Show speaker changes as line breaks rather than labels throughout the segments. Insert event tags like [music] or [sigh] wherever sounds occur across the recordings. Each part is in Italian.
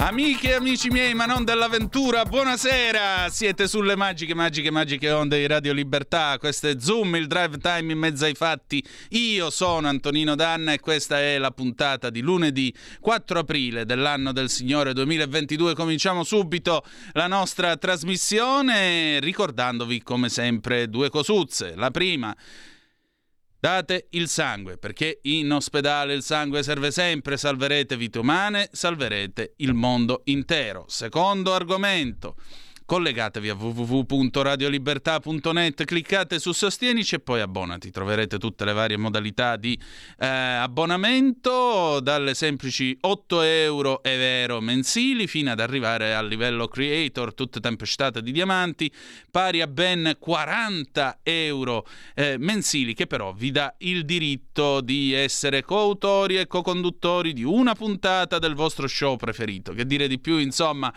Amiche e amici miei, ma non dell'avventura, buonasera! Siete sulle magiche, magiche, magiche onde di Radio Libertà. Questo è Zoom, il drive time in mezzo ai fatti. Io sono Antonino Danna e questa è la puntata di lunedì 4 aprile dell'anno del Signore 2022. Cominciamo subito la nostra trasmissione ricordandovi come sempre due cosuzze. La prima Date il sangue, perché in ospedale il sangue serve sempre, salverete vite umane, salverete il mondo intero. Secondo argomento. Collegatevi a www.radiolibertà.net, cliccate su Sostienici e poi abbonati. Troverete tutte le varie modalità di eh, abbonamento, dalle semplici 8 euro è vero mensili fino ad arrivare al livello creator, tutte tempestate di diamanti, pari a ben 40 euro eh, mensili, che però vi dà il diritto di essere coautori e co-conduttori di una puntata del vostro show preferito. Che dire di più, insomma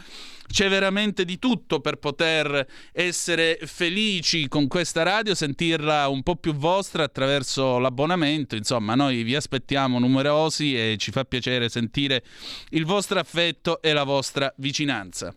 c'è veramente di tutto per poter essere felici con questa radio, sentirla un po' più vostra attraverso l'abbonamento. Insomma, noi vi aspettiamo numerosi e ci fa piacere sentire il vostro affetto e la vostra vicinanza.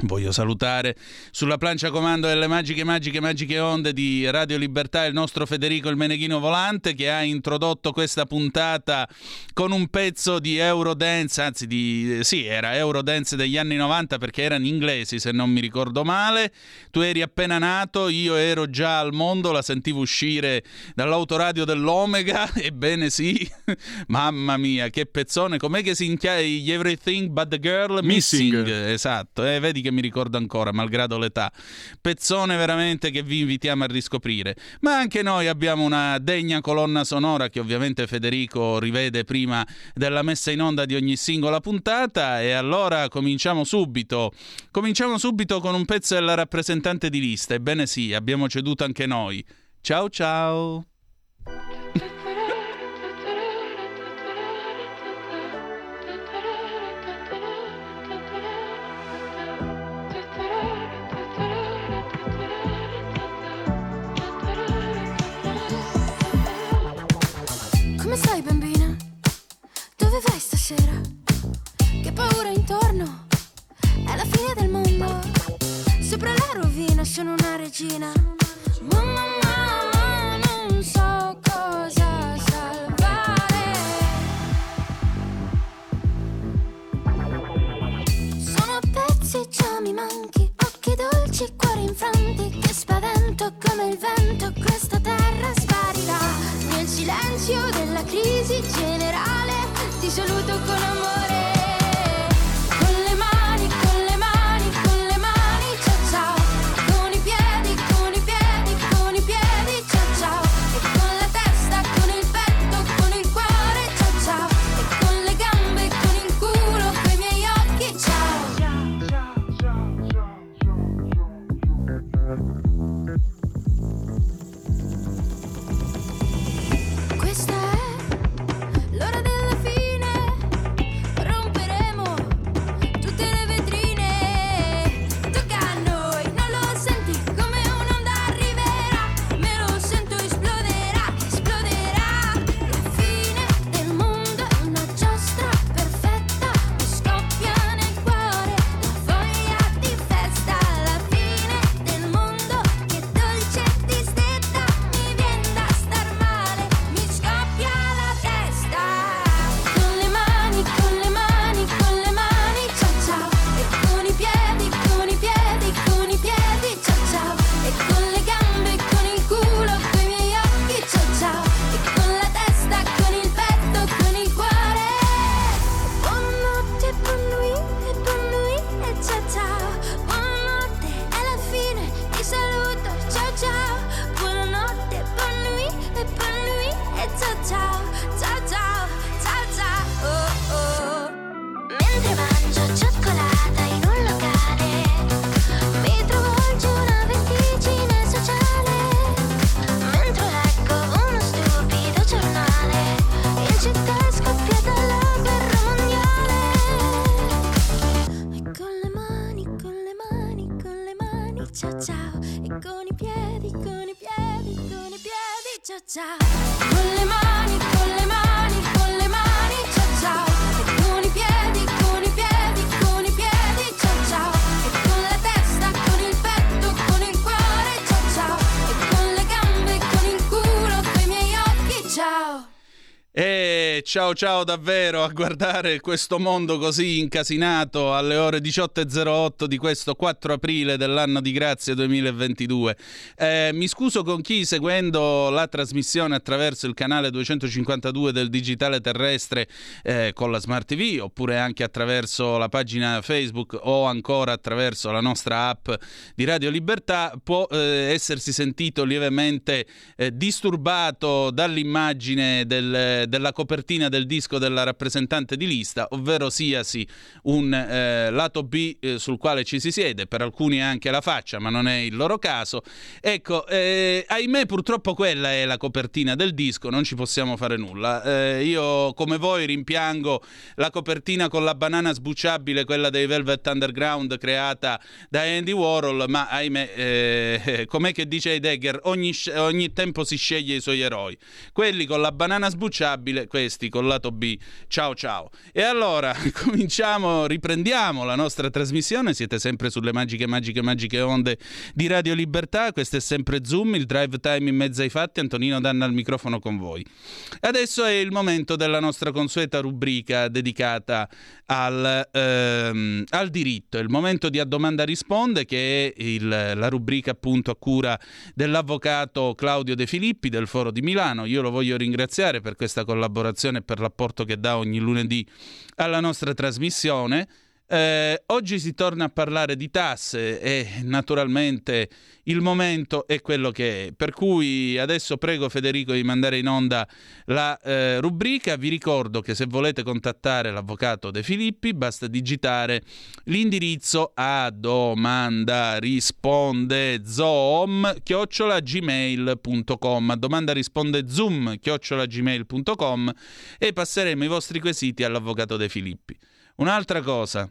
Voglio salutare sulla plancia comando delle magiche, magiche, magiche onde di Radio Libertà il nostro Federico il Meneghino Volante che ha introdotto questa puntata con un pezzo di Eurodance, anzi di sì, era Eurodance degli anni 90 perché erano inglesi se non mi ricordo male. Tu eri appena nato, io ero già al mondo, la sentivo uscire dall'autoradio dell'Omega, [laughs] ebbene sì. [laughs] Mamma mia, che pezzone, com'è che si inchiaia Everything But the Girl Missing? Missing. Esatto, eh, vedi che mi ricordo ancora, malgrado l'età. Pezzone veramente che vi invitiamo a riscoprire. Ma anche noi abbiamo una degna colonna sonora che ovviamente Federico rivede prima della messa in onda di ogni singola puntata e allora cominciamo subito. Cominciamo subito con un pezzo della rappresentante di lista. Ebbene sì, abbiamo ceduto anche noi. Ciao ciao.
Stasera? Che paura intorno? È la fine del mondo. Sopra la rovina sono una regina. Mamma mia, non so cosa salvare. Sono pezzi, già mi manchi. Occhi dolci, cuori infranti. Che spavento come il vento. Questa terra sparirà nel silenzio della crisi ciao ti saluto con amore. Ciao ciao
davvero a guardare questo mondo così incasinato alle ore 18.08 di questo 4 aprile dell'anno di grazia 2022. Eh, mi scuso con chi seguendo la trasmissione attraverso il canale 252 del digitale terrestre eh, con la Smart TV oppure anche attraverso la pagina Facebook o ancora attraverso la nostra app di Radio Libertà può eh, essersi sentito lievemente eh, disturbato dall'immagine del della copertina del disco della rappresentante di lista, ovvero siasi un eh, lato B eh, sul quale ci si siede, per alcuni anche la faccia, ma non è il loro caso. Ecco, eh, ahimè purtroppo quella è la copertina del disco, non ci possiamo fare nulla. Eh, io come voi rimpiango la copertina con la banana sbucciabile, quella dei Velvet Underground creata da Andy Warhol, ma ahimè, eh, [laughs] com'è che dice Heidegger, ogni, ogni tempo si sceglie i suoi eroi. Quelli con la banana sbucciabile questi col lato B. Ciao ciao. E allora [laughs] cominciamo, riprendiamo la nostra trasmissione. Siete sempre sulle magiche, magiche, magiche onde di Radio Libertà. Questo è sempre Zoom, il drive time in mezzo ai fatti. Antonino Danna al microfono con voi. Adesso è il momento della nostra consueta rubrica dedicata al, ehm, al diritto. Il momento di A Domanda Risponde, che è il, la rubrica appunto a cura dell'avvocato Claudio De Filippi del Foro di Milano. Io lo voglio ringraziare per questa collaborazione e per l'apporto che dà ogni lunedì alla nostra trasmissione. Eh, oggi si torna a parlare di tasse e naturalmente il momento è quello che è. Per cui adesso prego Federico di mandare in onda la eh, rubrica. Vi ricordo che se volete contattare l'avvocato De Filippi basta digitare l'indirizzo a domanda risponde zoom chiocciolagmail.com domanda risponde zoom chiocciolagmail.com e passeremo i vostri quesiti all'avvocato De Filippi. Un'altra cosa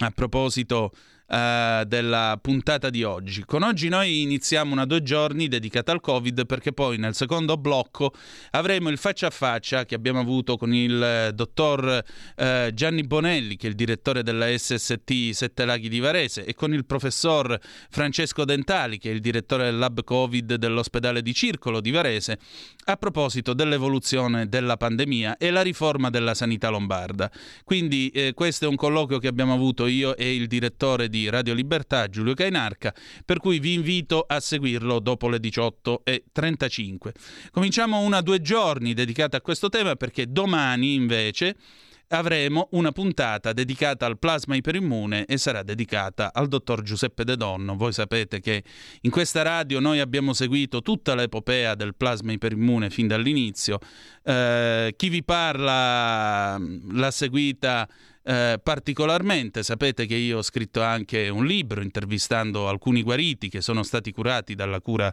a proposito uh, della puntata di oggi. Con oggi noi iniziamo una due giorni dedicata al Covid perché poi nel secondo blocco avremo il faccia a faccia che abbiamo avuto con il eh, dottor uh, Gianni Bonelli, che è il direttore della SST Sette Laghi di Varese, e con il professor Francesco Dentali, che è il direttore del lab Covid dell'ospedale di Circolo di Varese, a proposito dell'evoluzione della pandemia e la riforma della sanità lombarda. Quindi eh, questo è un colloquio che abbiamo avuto io e il direttore di di Radio Libertà Giulio Cainarca, per cui vi invito a seguirlo dopo le 18.35. Cominciamo una due giorni dedicata a questo tema perché domani invece avremo una puntata dedicata al plasma iperimmune e sarà dedicata al dottor Giuseppe De Donno. Voi sapete che in questa radio noi abbiamo seguito tutta l'epopea del plasma iperimmune fin dall'inizio. Eh, chi vi parla l'ha seguita eh, particolarmente. Sapete che io ho scritto anche un libro intervistando alcuni guariti che sono stati curati dalla cura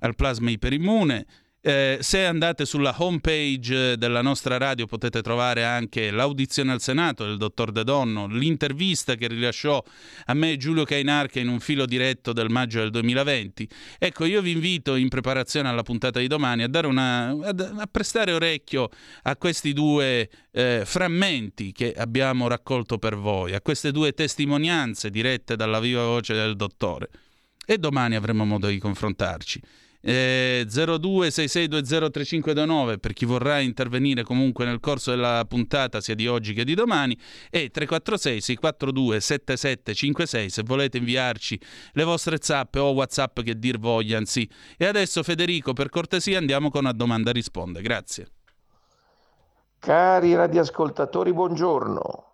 al plasma iperimmune eh, se andate sulla homepage della nostra radio potete trovare anche l'audizione al Senato del dottor De Donno, l'intervista che rilasciò a me Giulio Cainarca in un filo diretto del maggio del 2020. Ecco, io vi invito in preparazione alla puntata di domani a, una, a, a prestare orecchio a questi due eh, frammenti che abbiamo raccolto per voi, a queste due testimonianze dirette dalla viva voce del dottore. E domani avremo modo di confrontarci eh, 0266203529 per chi vorrà intervenire comunque nel corso della puntata sia di oggi che di domani e 346 642 7756 se volete inviarci le vostre zappe o whatsapp che dir vogliansi e adesso Federico per cortesia andiamo con una domanda risponde. Grazie.
Cari radioascoltatori buongiorno.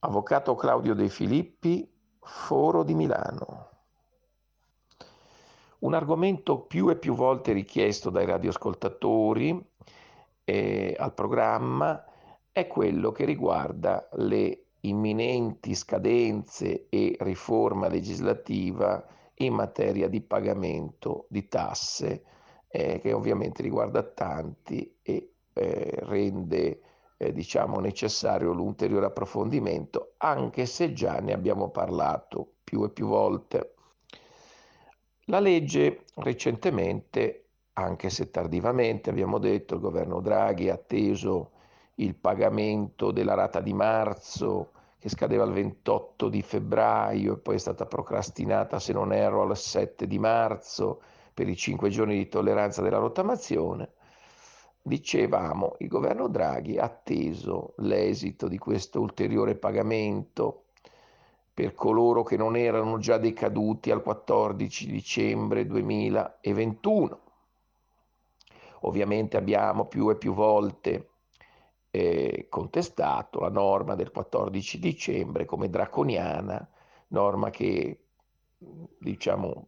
Avvocato Claudio De Filippi Foro di Milano un argomento più e più volte richiesto dai radioascoltatori eh, al programma è quello che riguarda le imminenti scadenze e riforma legislativa in materia di pagamento di tasse, eh, che ovviamente riguarda tanti e eh, rende eh, diciamo necessario l'ulteriore approfondimento, anche se già ne abbiamo parlato più e più volte. La legge recentemente anche se tardivamente, abbiamo detto, il governo Draghi ha atteso il pagamento della rata di marzo che scadeva il 28 di febbraio e poi è stata procrastinata, se non erro, al 7 di marzo per i cinque giorni di tolleranza della rottamazione. Dicevamo, il governo Draghi ha atteso l'esito di questo ulteriore pagamento per coloro che non erano già decaduti al 14 dicembre 2021. Ovviamente abbiamo più e più volte eh, contestato la norma del 14 dicembre come draconiana, norma che diciamo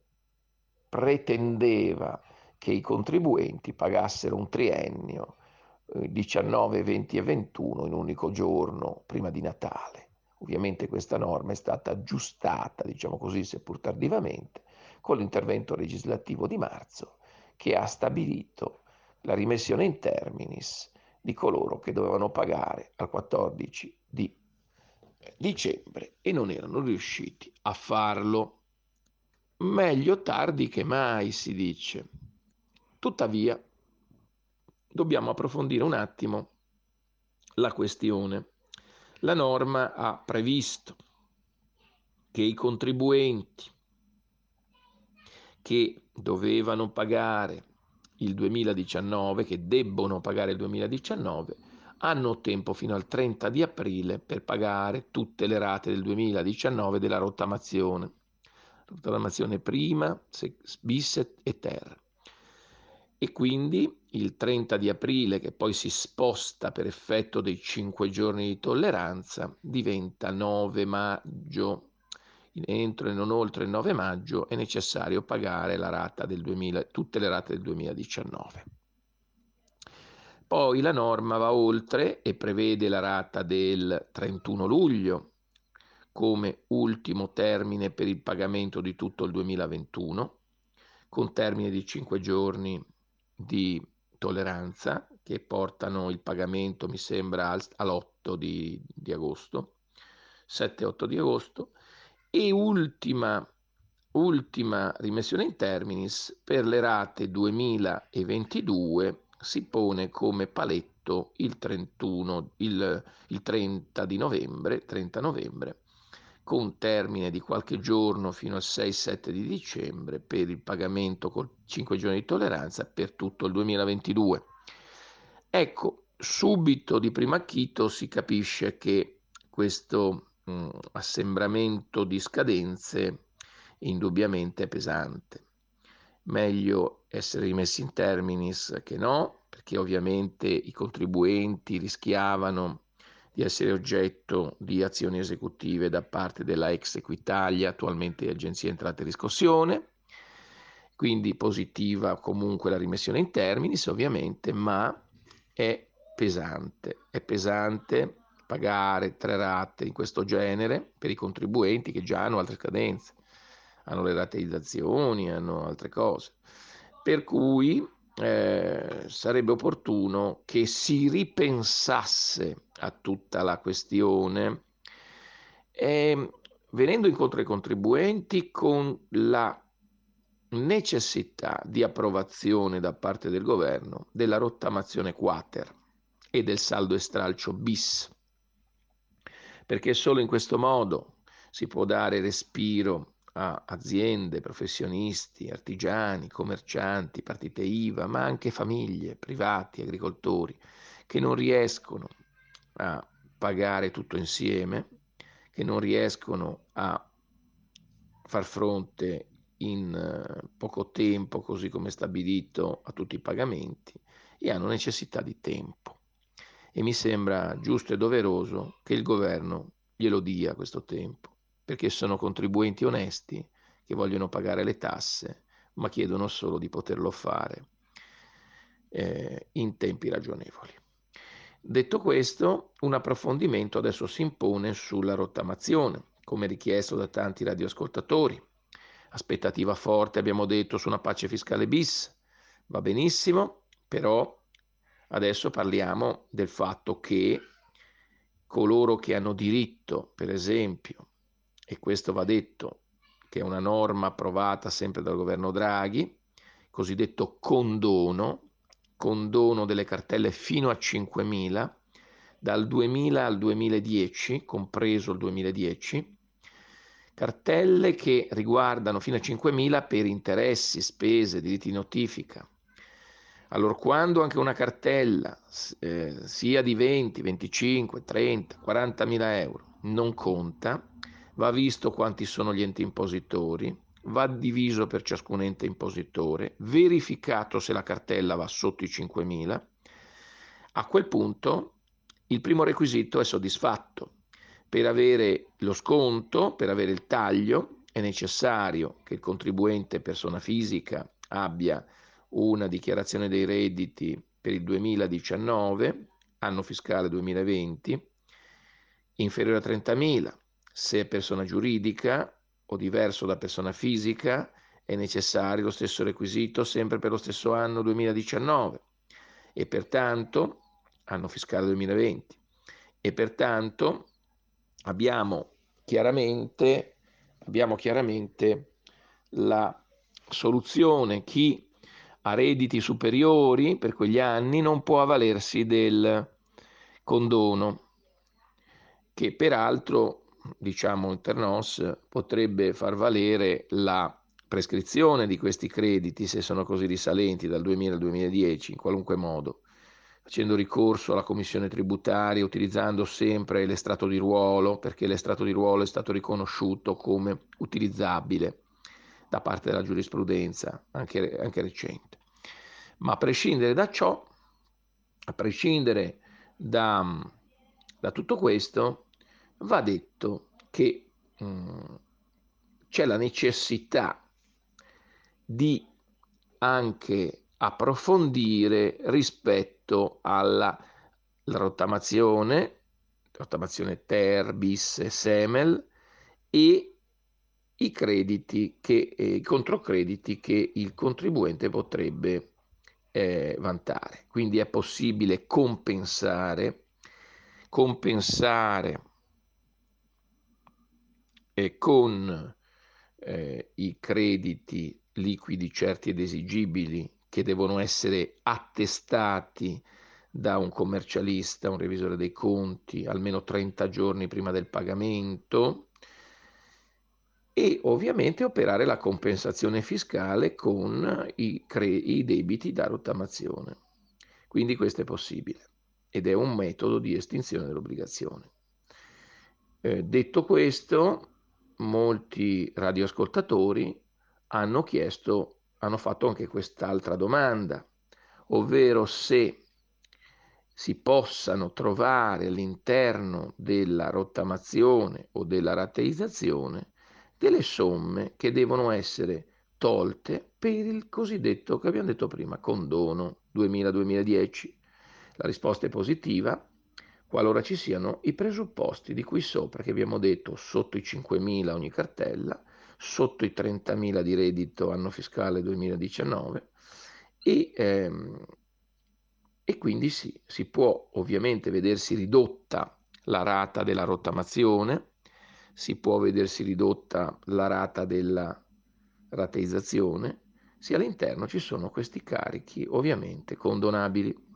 pretendeva che i contribuenti pagassero un triennio eh, 19, 20 e 21 in un unico giorno prima di Natale. Ovviamente questa norma è stata aggiustata, diciamo così, seppur tardivamente, con l'intervento legislativo di marzo che ha stabilito la rimessione in terminis di coloro che dovevano pagare al 14 di dicembre e non erano riusciti a farlo. Meglio tardi che mai, si dice. Tuttavia, dobbiamo approfondire un attimo la questione. La norma ha previsto che i contribuenti che dovevano pagare il 2019, che debbono pagare il 2019, hanno tempo fino al 30 di aprile per pagare tutte le rate del 2019 della rottamazione, rottamazione prima, bis e ter. E quindi il 30 di aprile, che poi si sposta per effetto dei 5 giorni di tolleranza, diventa 9 maggio entro e non oltre il 9 maggio è necessario pagare la rata del 2000, tutte le rate del 2019. Poi la norma va oltre e prevede la rata del 31 luglio come ultimo termine per il pagamento di tutto il 2021, con termine di 5 giorni di tolleranza che portano il pagamento, mi sembra, all'8 di, di agosto, 7-8 di agosto, e ultima, ultima rimessione in terminis per le rate 2022 si pone come paletto il 31, il, il 30 di novembre, 30 novembre, con termine di qualche giorno fino al 6-7 di dicembre per il pagamento con 5 giorni di tolleranza per tutto il 2022. Ecco, subito di primo acchito si capisce che questo mh, assembramento di scadenze indubbiamente pesante. Meglio essere rimessi in terminis che no, perché ovviamente i contribuenti rischiavano di essere oggetto di azioni esecutive da parte della ex Equitalia, attualmente Agenzia Entrate e Riscossione. Quindi positiva comunque la rimessione in terminis, ovviamente, ma è pesante. È pesante pagare tre rate di questo genere per i contribuenti che già hanno altre scadenze, hanno le rateizzazioni, hanno altre cose. Per cui eh, sarebbe opportuno che si ripensasse a tutta la questione. Eh, venendo incontro ai contribuenti con la necessità di approvazione da parte del governo della rottamazione quater e del saldo e stralcio bis. Perché solo in questo modo si può dare respiro a aziende, professionisti, artigiani, commercianti, partite IVA, ma anche famiglie, privati, agricoltori, che non riescono a pagare tutto insieme, che non riescono a far fronte in eh, poco tempo, così come stabilito, a tutti i pagamenti e hanno necessità di tempo. E mi sembra giusto e doveroso che il governo glielo dia questo tempo, perché sono contribuenti onesti che vogliono pagare le tasse, ma chiedono solo di poterlo fare eh, in tempi ragionevoli. Detto questo, un approfondimento adesso si impone sulla rottamazione, come richiesto da tanti radioascoltatori. Aspettativa forte, abbiamo detto, su una pace fiscale bis, va benissimo, però Adesso parliamo del fatto che coloro che hanno diritto, per esempio, e questo va detto, che è una norma approvata sempre dal governo Draghi, cosiddetto condono, condono delle cartelle fino a 5.000, dal 2000 al 2010, compreso il 2010, cartelle che riguardano fino a 5.000 per interessi, spese, diritti di notifica. Allora, quando anche una cartella eh, sia di 20, 25, 30, 40 mila euro non conta, va visto quanti sono gli enti impositori, va diviso per ciascun ente impositore, verificato se la cartella va sotto i 5 mila. A quel punto il primo requisito è soddisfatto. Per avere lo sconto, per avere il taglio, è necessario che il contribuente persona fisica abbia una dichiarazione dei redditi per il 2019, anno fiscale 2020, inferiore a 30.000. Se è persona giuridica o diverso da persona fisica, è necessario lo stesso requisito sempre per lo stesso anno 2019 e pertanto anno fiscale 2020 e pertanto abbiamo chiaramente, abbiamo chiaramente la soluzione. Chi ha redditi superiori per quegli anni non può avvalersi del condono, che peraltro, diciamo internos, potrebbe far valere la prescrizione di questi crediti se sono così risalenti dal 2000 al 2010 in qualunque modo, facendo ricorso alla commissione tributaria, utilizzando sempre l'estratto di ruolo, perché l'estratto di ruolo è stato riconosciuto come utilizzabile da parte della giurisprudenza, anche, anche recente. Ma a prescindere da ciò, a prescindere da, da tutto questo, va detto che mm, c'è la necessità di anche approfondire rispetto alla rottamazione, rottamazione ter, bis e semel e i crediti che, eh, i controcrediti che il contribuente potrebbe eh, vantare. Quindi è possibile compensare, compensare eh, con eh, i crediti liquidi certi ed esigibili che devono essere attestati da un commercialista, un revisore dei conti, almeno 30 giorni prima del pagamento, e ovviamente operare la compensazione fiscale con i, cre- i debiti da rottamazione. Quindi questo è possibile ed è un metodo di estinzione dell'obbligazione. Eh, detto questo, molti radioascoltatori hanno chiesto, hanno fatto anche quest'altra domanda, ovvero se si possano trovare all'interno della rottamazione o della rateizzazione delle somme che devono essere tolte per il cosiddetto, che abbiamo detto prima, condono 2000-2010. La risposta è positiva qualora ci siano i presupposti di qui sopra che abbiamo detto sotto i 5.000 ogni cartella, sotto i 30.000 di reddito anno fiscale 2019 e, ehm, e quindi sì, si può ovviamente vedersi ridotta la rata della rottamazione, si può vedersi ridotta la rata della rateizzazione, se all'interno ci sono questi carichi ovviamente condonabili.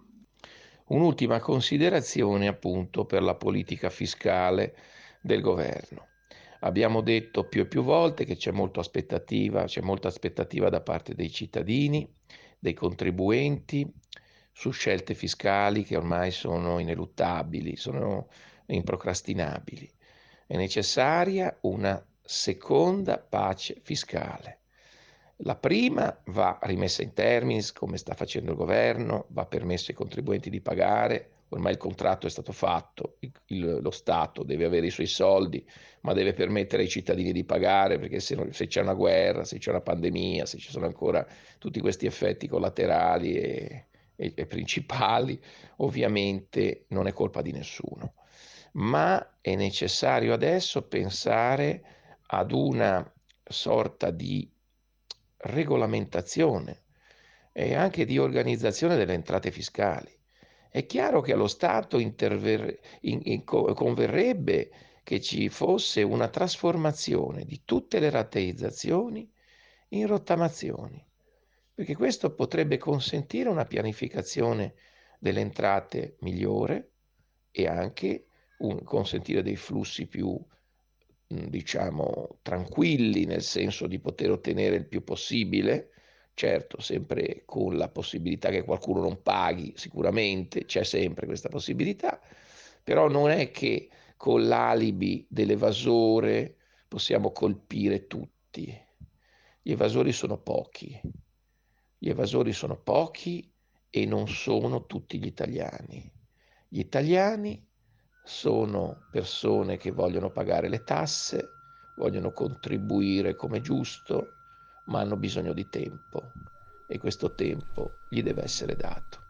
Un'ultima considerazione appunto per la politica fiscale del governo. Abbiamo detto più e più volte che c'è molta aspettativa, c'è molta aspettativa da parte dei cittadini, dei contribuenti su scelte fiscali che ormai sono ineluttabili, sono improcrastinabili è necessaria una seconda pace fiscale. La prima va rimessa in termini, come sta facendo il governo, va permesso ai contribuenti di pagare, ormai il contratto è stato fatto, il, lo Stato deve avere i suoi soldi, ma deve permettere ai cittadini di pagare, perché se, se, c'è una guerra, se c'è una pandemia, se ci sono ancora tutti questi effetti collaterali e, e, e principali, ovviamente non è colpa di nessuno. Ma è necessario adesso pensare ad una sorta di regolamentazione e anche di organizzazione delle entrate fiscali. È chiaro che allo Stato interver- in- in- converrebbe che ci fosse una trasformazione di tutte le rateizzazioni in rottamazioni, perché questo potrebbe consentire una pianificazione delle entrate migliore e anche un, consentire dei flussi più diciamo tranquilli nel senso di poter ottenere il più possibile certo sempre con la possibilità che qualcuno non paghi sicuramente c'è sempre questa possibilità però non è che con l'alibi dell'evasore possiamo colpire tutti. Gli evasori sono pochi. Gli evasori sono pochi e non sono tutti gli italiani. Gli italiani sono persone che vogliono pagare le tasse, vogliono contribuire come giusto, ma hanno bisogno di tempo e questo tempo gli deve essere dato.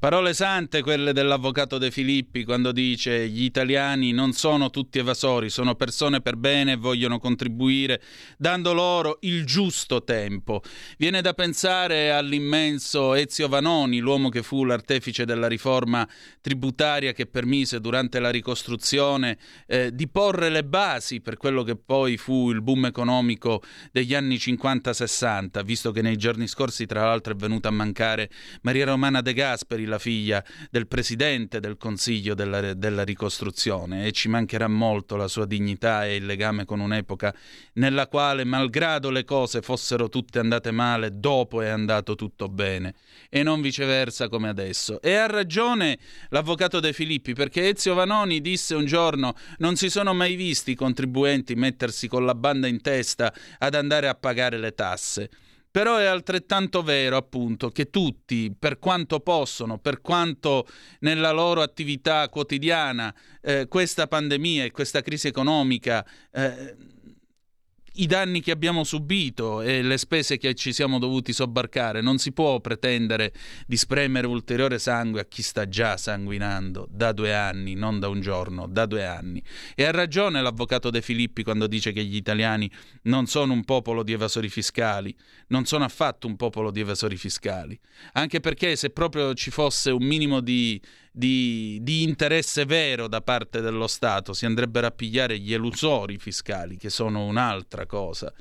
Parole sante quelle dell'avvocato De Filippi quando dice gli italiani non sono tutti evasori, sono persone per bene e vogliono contribuire dando loro il giusto tempo. Viene da pensare all'immenso Ezio Vanoni, l'uomo che fu l'artefice della riforma tributaria che permise durante la ricostruzione eh, di porre le basi per quello che poi fu il boom economico degli anni 50-60, visto che nei giorni scorsi tra l'altro è venuta a mancare Maria Romana De Gasperi, la figlia del presidente del Consiglio della, della ricostruzione e ci mancherà molto la sua dignità e il legame con un'epoca nella quale, malgrado le cose fossero tutte andate male, dopo è andato tutto bene e non viceversa come adesso. E ha ragione l'avvocato De Filippi perché Ezio Vanoni disse un giorno non si sono mai visti i contribuenti mettersi con la banda in testa ad andare a pagare le tasse. Però è altrettanto vero, appunto, che tutti, per quanto possono, per quanto nella loro attività quotidiana eh, questa pandemia e questa crisi economica eh, i danni che abbiamo subito e le spese che ci siamo dovuti sobbarcare. Non si può pretendere di spremere ulteriore sangue a chi sta già sanguinando da due anni, non da un giorno, da due anni. E ha ragione l'avvocato De Filippi quando dice che gli italiani non sono un popolo di evasori fiscali, non sono affatto un popolo di evasori fiscali. Anche perché se proprio ci fosse un minimo di di, di, interesse vero da parte dello Stato, si andrebbero a pigliare gli elusori fiscali, che sono un'altra cosa.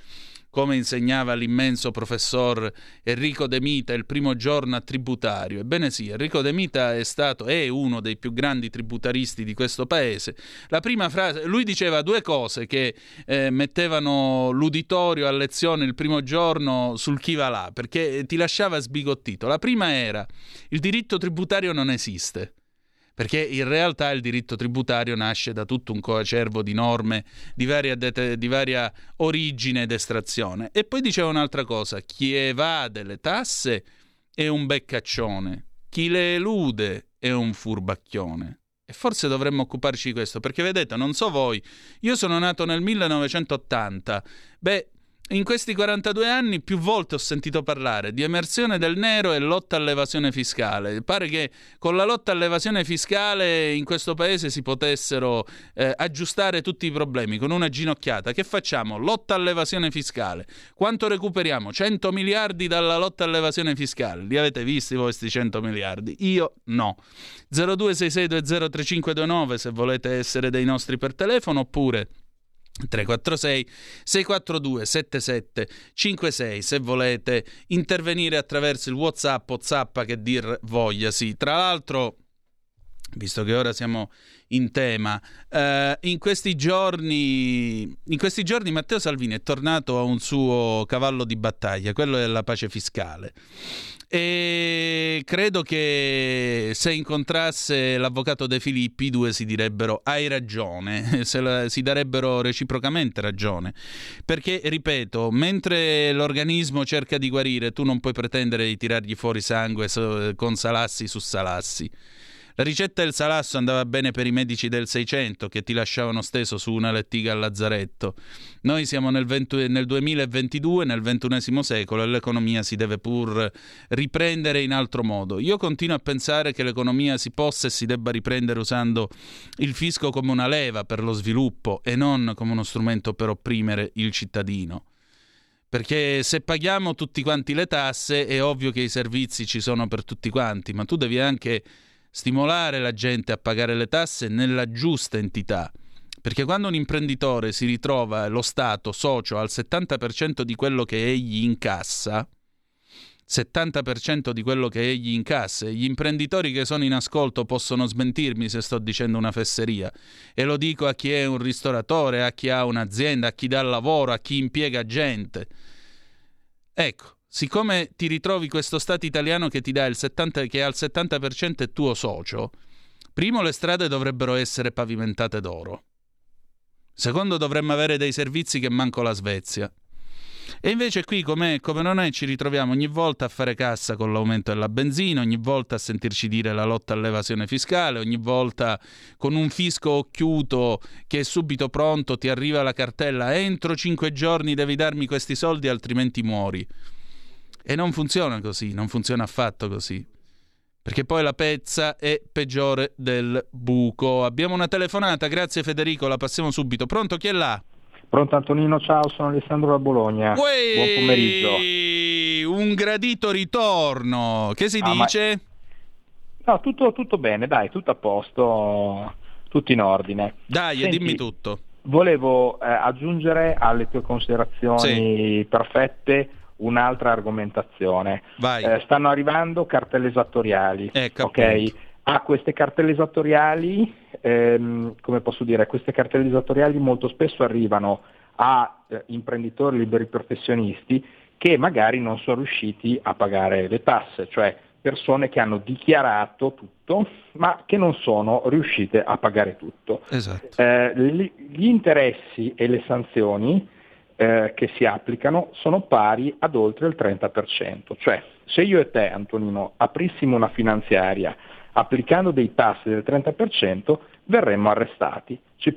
Come insegnava l'immenso professor Enrico De Mita il primo giorno a tributario. Ebbene sì, Enrico De Mita è stato è uno dei più grandi tributaristi di questo paese. La prima frase, lui diceva due cose che eh, mettevano l'uditorio a lezione il primo giorno sul chi va là, perché ti lasciava sbigottito. La prima era il diritto tributario non esiste perché in realtà il diritto tributario nasce da tutto un coacervo di norme di varia, det- di varia origine ed estrazione. E poi diceva un'altra cosa, chi evade le tasse è un beccaccione, chi le elude è un furbacchione. E forse dovremmo occuparci di questo, perché vedete, non so voi, io sono nato nel 1980, beh, in questi 42 anni più volte ho sentito parlare di emersione del nero e lotta all'evasione fiscale. Pare che con la lotta all'evasione fiscale in questo paese si potessero eh, aggiustare tutti i problemi con una ginocchiata. Che facciamo? Lotta all'evasione fiscale. Quanto recuperiamo? 100 miliardi dalla lotta all'evasione fiscale. Li avete visti voi questi 100 miliardi? Io no. 0266203529 se volete essere dei nostri per telefono oppure 346 642 7756 se volete intervenire attraverso il whatsapp o zappa che dir vogliasi tra l'altro visto che ora siamo in tema eh, in, questi giorni, in questi giorni Matteo Salvini è tornato a un suo cavallo di battaglia quello della pace fiscale e credo che se incontrasse l'avvocato De Filippi i due si direbbero hai ragione, [laughs] la, si darebbero reciprocamente ragione. Perché, ripeto, mentre l'organismo cerca di guarire, tu non puoi pretendere di tirargli fuori sangue con salassi su salassi. La ricetta del salasso andava bene per i medici del Seicento che ti lasciavano steso su una lettiga al lazzaretto. Noi siamo nel, 20, nel 2022, nel XXI secolo e l'economia si deve pur riprendere in altro modo. Io continuo a pensare che l'economia si possa e si debba riprendere usando il fisco come una leva per lo sviluppo e non come uno strumento per opprimere il cittadino. Perché se paghiamo tutti quanti le tasse è ovvio che i servizi ci sono per tutti quanti, ma tu devi anche stimolare la gente a pagare le tasse nella giusta entità. Perché quando un imprenditore si ritrova lo Stato socio al 70% di quello che egli incassa, 70% di quello che egli incassa. Gli imprenditori che sono in ascolto possono smentirmi se sto dicendo una fesseria. E lo dico a chi è un ristoratore, a chi ha un'azienda, a chi dà lavoro, a chi impiega gente. Ecco, siccome ti ritrovi questo Stato italiano che ti dà il 70, che al 70% è tuo socio, primo le strade dovrebbero essere pavimentate d'oro. Secondo dovremmo avere dei servizi che manco la Svezia. E invece qui, come, come non è, ci ritroviamo ogni volta a fare cassa con l'aumento della benzina, ogni volta a sentirci dire la lotta all'evasione fiscale, ogni volta con un fisco occhiuto che è subito pronto, ti arriva la cartella, entro cinque giorni devi darmi questi soldi altrimenti muori. E non funziona così, non funziona affatto così. Perché poi la pezza è peggiore del buco. Abbiamo una telefonata, grazie Federico, la passiamo subito. Pronto, chi è là?
Pronto Antonino, ciao, sono Alessandro da Bologna.
Uè,
Buon pomeriggio.
Un gradito ritorno. Che si
Ah, ma-
dice?
No, tutto, tutto bene, dai, tutto a posto, tutto in ordine.
Dai,
Senti,
dimmi tutto.
Volevo eh, aggiungere alle tue considerazioni perfette un'altra argomentazione.
Vai.
Eh, stanno arrivando cartelle esattoriali.
Ecco,
ok?
appunto.
A queste cartelle esattoriali, ehm, come posso dire, queste cartelle esattoriali molto spesso arrivano a eh, imprenditori liberi professionisti che magari non sono riusciti a pagare le tasse, cioè persone che hanno dichiarato tutto ma che non sono riuscite a pagare tutto.
Esatto.
Eh, li- gli interessi e le sanzioni eh, che si applicano sono pari ad oltre il 30%, cioè se io e te Antonino aprissimo una finanziaria applicando dei tassi del 30% verremmo arrestati, ci,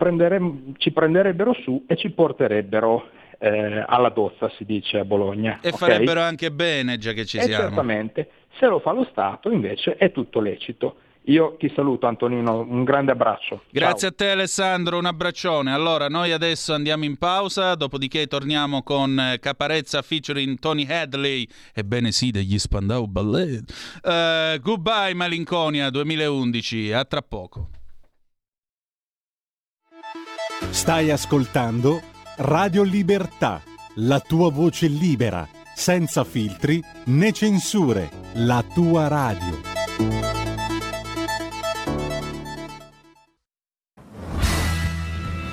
ci prenderebbero su e ci porterebbero eh, alla dozza, si dice a Bologna.
E
ok?
farebbero anche bene, già che ci
Eh,
siamo.
certamente, se lo fa lo Stato invece è tutto lecito. Io ti saluto Antonino, un grande abbraccio.
Grazie
Ciao.
a te Alessandro, un abbraccione. Allora, noi adesso andiamo in pausa, dopodiché torniamo con eh, Caparezza featuring Tony Hadley. Ebbene sì, degli Spandau Ballet. Eh, goodbye Malinconia 2011, a tra poco.
Stai ascoltando Radio Libertà, la tua voce libera, senza filtri né censure, la tua radio.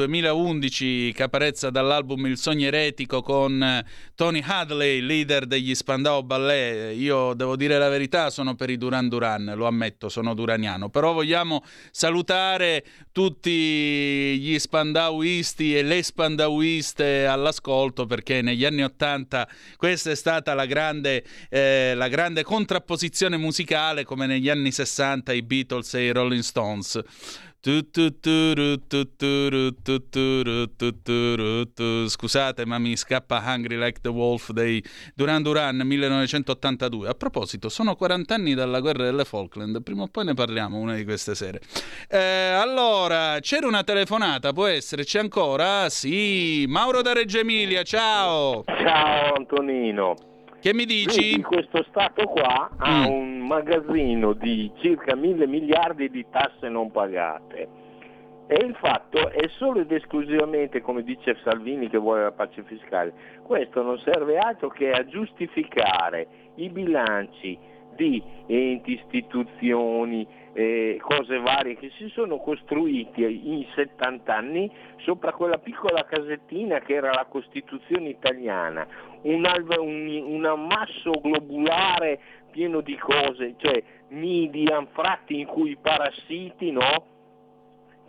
2011, caparezza dall'album Il sogno eretico con eh, Tony Hadley, leader degli Spandau Ballet. Io devo dire la verità, sono per i Duran Duran, lo ammetto, sono duraniano. Però vogliamo salutare tutti gli spandauisti e le spandauiste all'ascolto perché negli anni Ottanta questa è stata la grande, eh, la grande contrapposizione musicale come negli anni 60 i Beatles e i Rolling Stones. Scusate, ma mi scappa Hungry Like the Wolf dei Duran Duran 1982. A proposito, sono 40 anni dalla guerra delle Falkland. Prima o poi ne parliamo una di queste sere. Eh, allora, c'era una telefonata, può essere? C'è ancora? Sì, Mauro da Reggio Emilia, ciao.
Ciao Antonino.
Che mi dici?
Vedi, questo Stato qua ha
Mm.
un magazzino di circa mille miliardi di tasse non pagate. E il fatto è solo ed esclusivamente, come dice Salvini che vuole la pace fiscale, questo non serve altro che a giustificare i bilanci di enti, istituzioni, eh, cose varie che si sono costruiti in 70 anni sopra quella piccola casettina che era la Costituzione italiana, un, alve- un, un ammasso globulare pieno di cose, cioè nidi, anfratti in cui i parassiti no,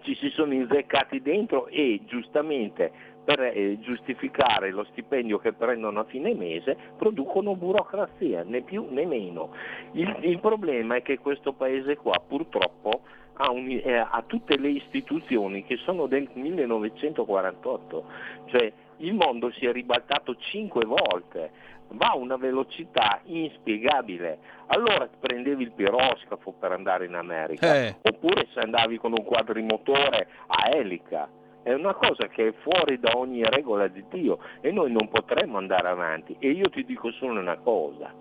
ci si sono inzeccati dentro e giustamente per eh, giustificare lo stipendio che prendono a fine mese producono burocrazia, né più né meno. Il, il problema è che questo paese qua purtroppo ha, un- eh, ha tutte le istituzioni che sono del 1948, cioè il mondo si è ribaltato cinque volte, va a una velocità inspiegabile. Allora prendevi il piroscafo per andare in America,
Eh.
oppure se andavi con un quadrimotore a elica. È una cosa che è fuori da ogni regola di Dio e noi non potremmo andare avanti. E io ti dico solo una cosa,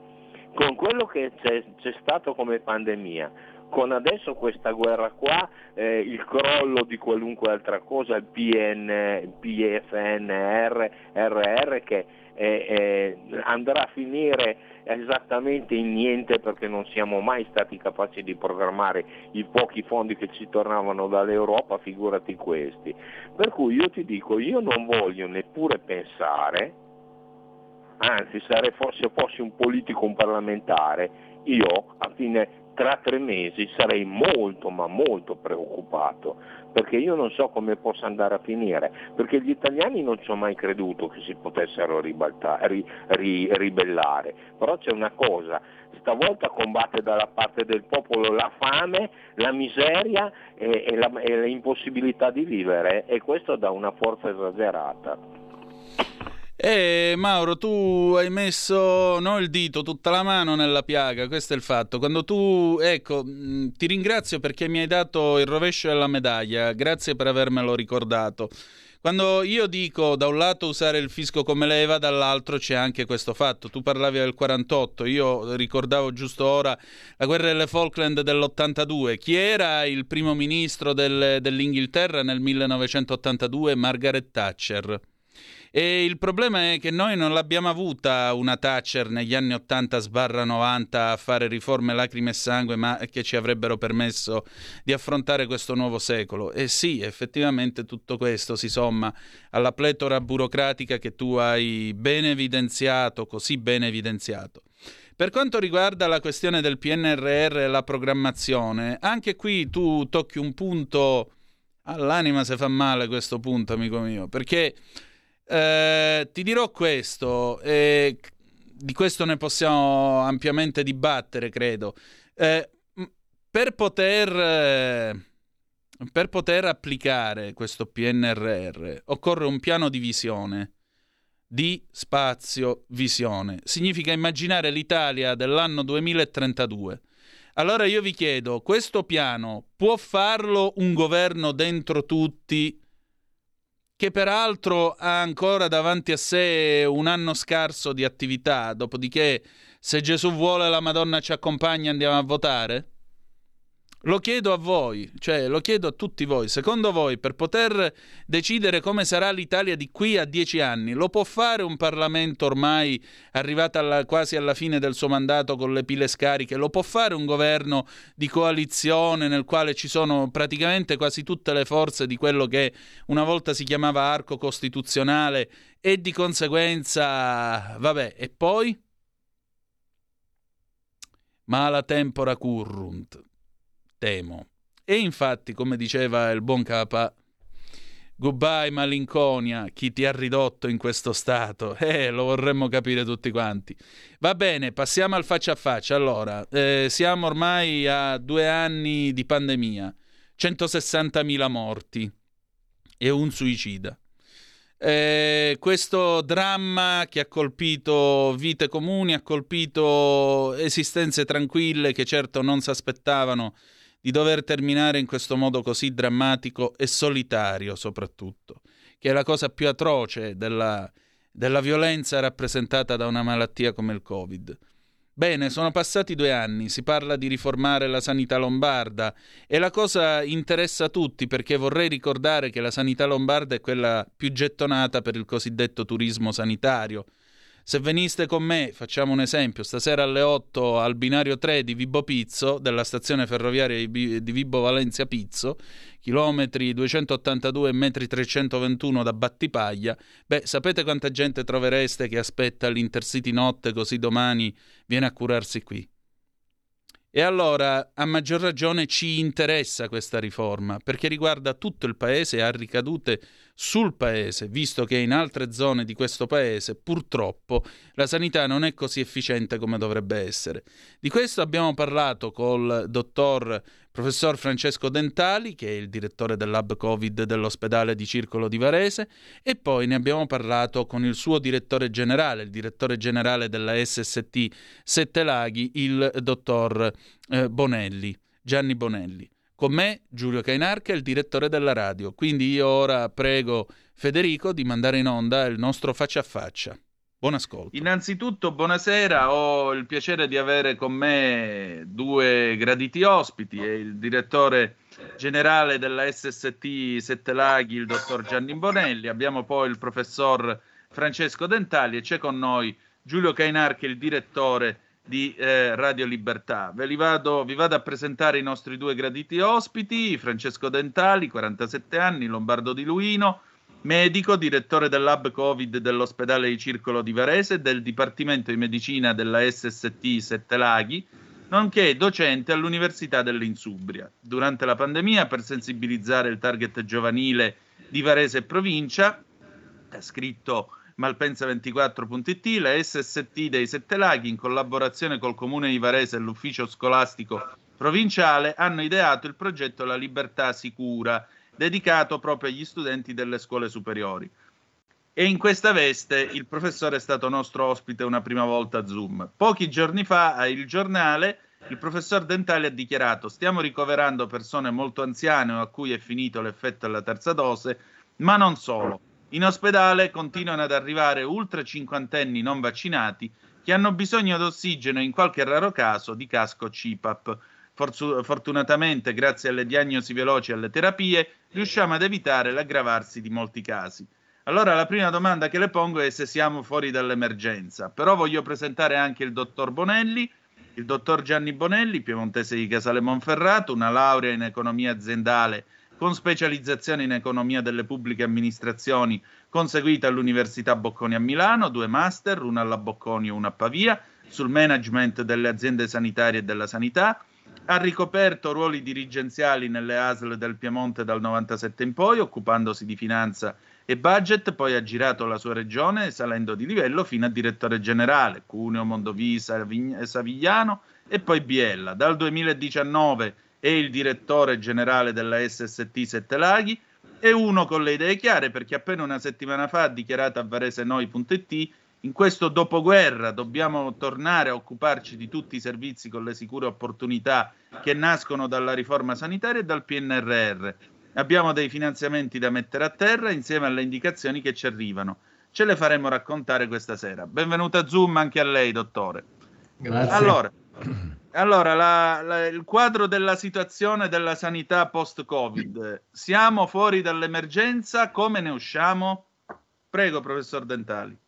con quello che c'è, c'è stato come pandemia, con adesso questa guerra qua, eh, il crollo di qualunque altra cosa, il PN, PFNR, RR che eh, eh, andrà a finire esattamente in niente perché non siamo mai stati capaci di programmare i pochi fondi che ci tornavano dall'Europa, figurati questi. Per cui io ti dico, io non voglio neppure pensare, anzi sarei forse fossi un politico, un parlamentare, io a fine tra tre mesi sarei molto ma molto preoccupato perché io non so come possa andare a finire, perché gli italiani non ci ho mai creduto che si potessero ribalta- ri- ri- ribellare, però c'è una cosa, stavolta combatte dalla parte del popolo la fame, la miseria e, e la- e l'impossibilità di vivere e questo dà una forza esagerata.
Eh, Mauro, tu hai messo non il dito, tutta la mano nella piaga, questo è il fatto. Quando tu, ecco, mh, ti ringrazio perché mi hai dato il rovescio della medaglia, grazie per avermelo ricordato. Quando io dico da un lato usare il fisco come leva, dall'altro c'è anche questo fatto. Tu parlavi del 48, io ricordavo giusto ora la guerra delle Falkland dell'82. Chi era il primo ministro del- dell'Inghilterra nel 1982? Margaret Thatcher. E il problema è che noi non l'abbiamo avuta una Thatcher negli anni 80-90 a fare riforme lacrime e sangue, ma che ci avrebbero permesso di affrontare questo nuovo secolo. E sì, effettivamente tutto questo si somma alla pletora burocratica che tu hai ben evidenziato, così ben evidenziato. Per quanto riguarda la questione del PNRR e la programmazione, anche qui tu tocchi un punto all'anima se fa male questo punto, amico mio, perché eh, ti dirò questo, eh, di questo ne possiamo ampiamente dibattere, credo. Eh, per poter, eh, per poter applicare questo PNRR occorre un piano di visione di spazio visione. Significa immaginare l'Italia dell'anno 2032. Allora io vi chiedo, questo piano può farlo un governo dentro tutti che peraltro ha ancora davanti a sé un anno scarso di attività, dopodiché se Gesù vuole la Madonna ci accompagna andiamo a votare? Lo chiedo a voi, cioè lo chiedo a tutti voi. Secondo voi, per poter decidere come sarà l'Italia di qui a dieci anni, lo può fare un Parlamento ormai arrivato alla, quasi alla fine del suo mandato con le pile scariche? Lo può fare un governo di coalizione nel quale ci sono praticamente quasi tutte le forze di quello che una volta si chiamava arco costituzionale e di conseguenza, vabbè, e poi? Mala tempora currunt temo. E infatti, come diceva il buon Capa, goodbye malinconia, chi ti ha ridotto in questo stato? [laughs] Eh, lo vorremmo capire tutti quanti. Va bene, passiamo al faccia a faccia. Allora, eh, siamo ormai a due anni di pandemia, 160.000 morti e un suicida. Eh, questo dramma che ha colpito vite comuni, ha colpito esistenze tranquille che certo non si aspettavano di dover terminare in questo modo così drammatico e solitario soprattutto, che è la cosa più atroce della, della violenza rappresentata da una malattia come il Covid. Bene, sono passati due anni, si parla di riformare la sanità lombarda e la cosa interessa a tutti perché vorrei ricordare che la sanità lombarda è quella più gettonata per il cosiddetto turismo sanitario, se veniste con me, facciamo un esempio, stasera alle 8 al binario 3 di Vibo Pizzo, della stazione ferroviaria di Vibo Valencia Pizzo, chilometri 282 e metri 321 da Battipaglia, beh, sapete quanta gente trovereste che aspetta l'Intercity notte così domani viene a curarsi qui? E allora, a maggior ragione, ci interessa questa riforma, perché riguarda tutto il paese e ha ricadute sul paese, visto che in altre zone di questo paese, purtroppo, la sanità non è così efficiente come dovrebbe essere. Di questo abbiamo parlato col dottor professor Francesco Dentali, che è il direttore del lab Covid dell'ospedale di Circolo di Varese, e poi ne abbiamo parlato con il suo direttore generale, il direttore generale della SST Sette Laghi, il dottor eh, Bonelli, Gianni Bonelli. Con me Giulio Cainarca, il direttore della radio. Quindi io ora prego Federico di mandare in onda il nostro faccia a faccia. Buon ascolto. Innanzitutto, buonasera. Ho il piacere di avere con me due graditi ospiti: il direttore generale della SST Sette Laghi, il dottor Gianni Bonelli. Abbiamo poi il professor Francesco Dentali e c'è con noi Giulio Cainarchi, il direttore di eh, Radio Libertà. Ve li vado, vi vado a presentare i nostri due graditi ospiti: Francesco Dentali, 47 anni, lombardo di Luino medico, direttore del lab Covid dell'ospedale di Circolo di Varese e del Dipartimento di Medicina della SST Sette Laghi, nonché docente all'Università dell'Insubria. Durante la pandemia, per sensibilizzare il target giovanile di Varese e provincia, ha scritto malpensa24.it, la SST dei Sette Laghi, in collaborazione col Comune di Varese e l'Ufficio Scolastico Provinciale, hanno ideato il progetto La Libertà Sicura, dedicato proprio agli studenti delle scuole superiori. E in questa veste il professore è stato nostro ospite una prima volta a Zoom. Pochi giorni fa a Il Giornale il professor Dentali ha dichiarato stiamo ricoverando persone molto anziane o a cui è finito l'effetto della terza dose, ma non solo. In ospedale continuano ad arrivare ultra cinquantenni non vaccinati che hanno bisogno di ossigeno e in qualche raro caso di casco CPAP fortunatamente, grazie alle diagnosi veloci e alle terapie, riusciamo ad evitare l'aggravarsi di molti casi. Allora la prima domanda che le pongo è se siamo fuori dall'emergenza. Però voglio presentare anche il dottor Bonelli, il dottor Gianni Bonelli, piemontese di Casale Monferrato, una laurea in economia aziendale con specializzazione in economia delle pubbliche amministrazioni conseguita all'Università Bocconi a Milano, due master, una alla Bocconi e una a Pavia, sul management delle aziende sanitarie e della sanità, ha ricoperto ruoli dirigenziali nelle ASL del Piemonte dal 97 in poi, occupandosi di finanza e budget, poi ha girato la sua regione salendo di livello fino a direttore generale, Cuneo, Mondovisa, Savigliano e poi Biella. Dal 2019 è il direttore generale della SST Sette Laghi, è uno con le idee chiare perché appena una settimana fa ha dichiarato a varesenoi.it in questo dopoguerra dobbiamo tornare a occuparci di tutti i servizi con le sicure opportunità che nascono dalla riforma sanitaria e dal PNRR. Abbiamo dei finanziamenti da mettere a terra insieme alle indicazioni che ci arrivano. Ce le faremo raccontare questa sera. Benvenuta a Zoom anche a lei, dottore.
Grazie.
Allora, allora la, la, il quadro della situazione della sanità post-Covid. Siamo fuori dall'emergenza, come ne usciamo? Prego, professor Dentali.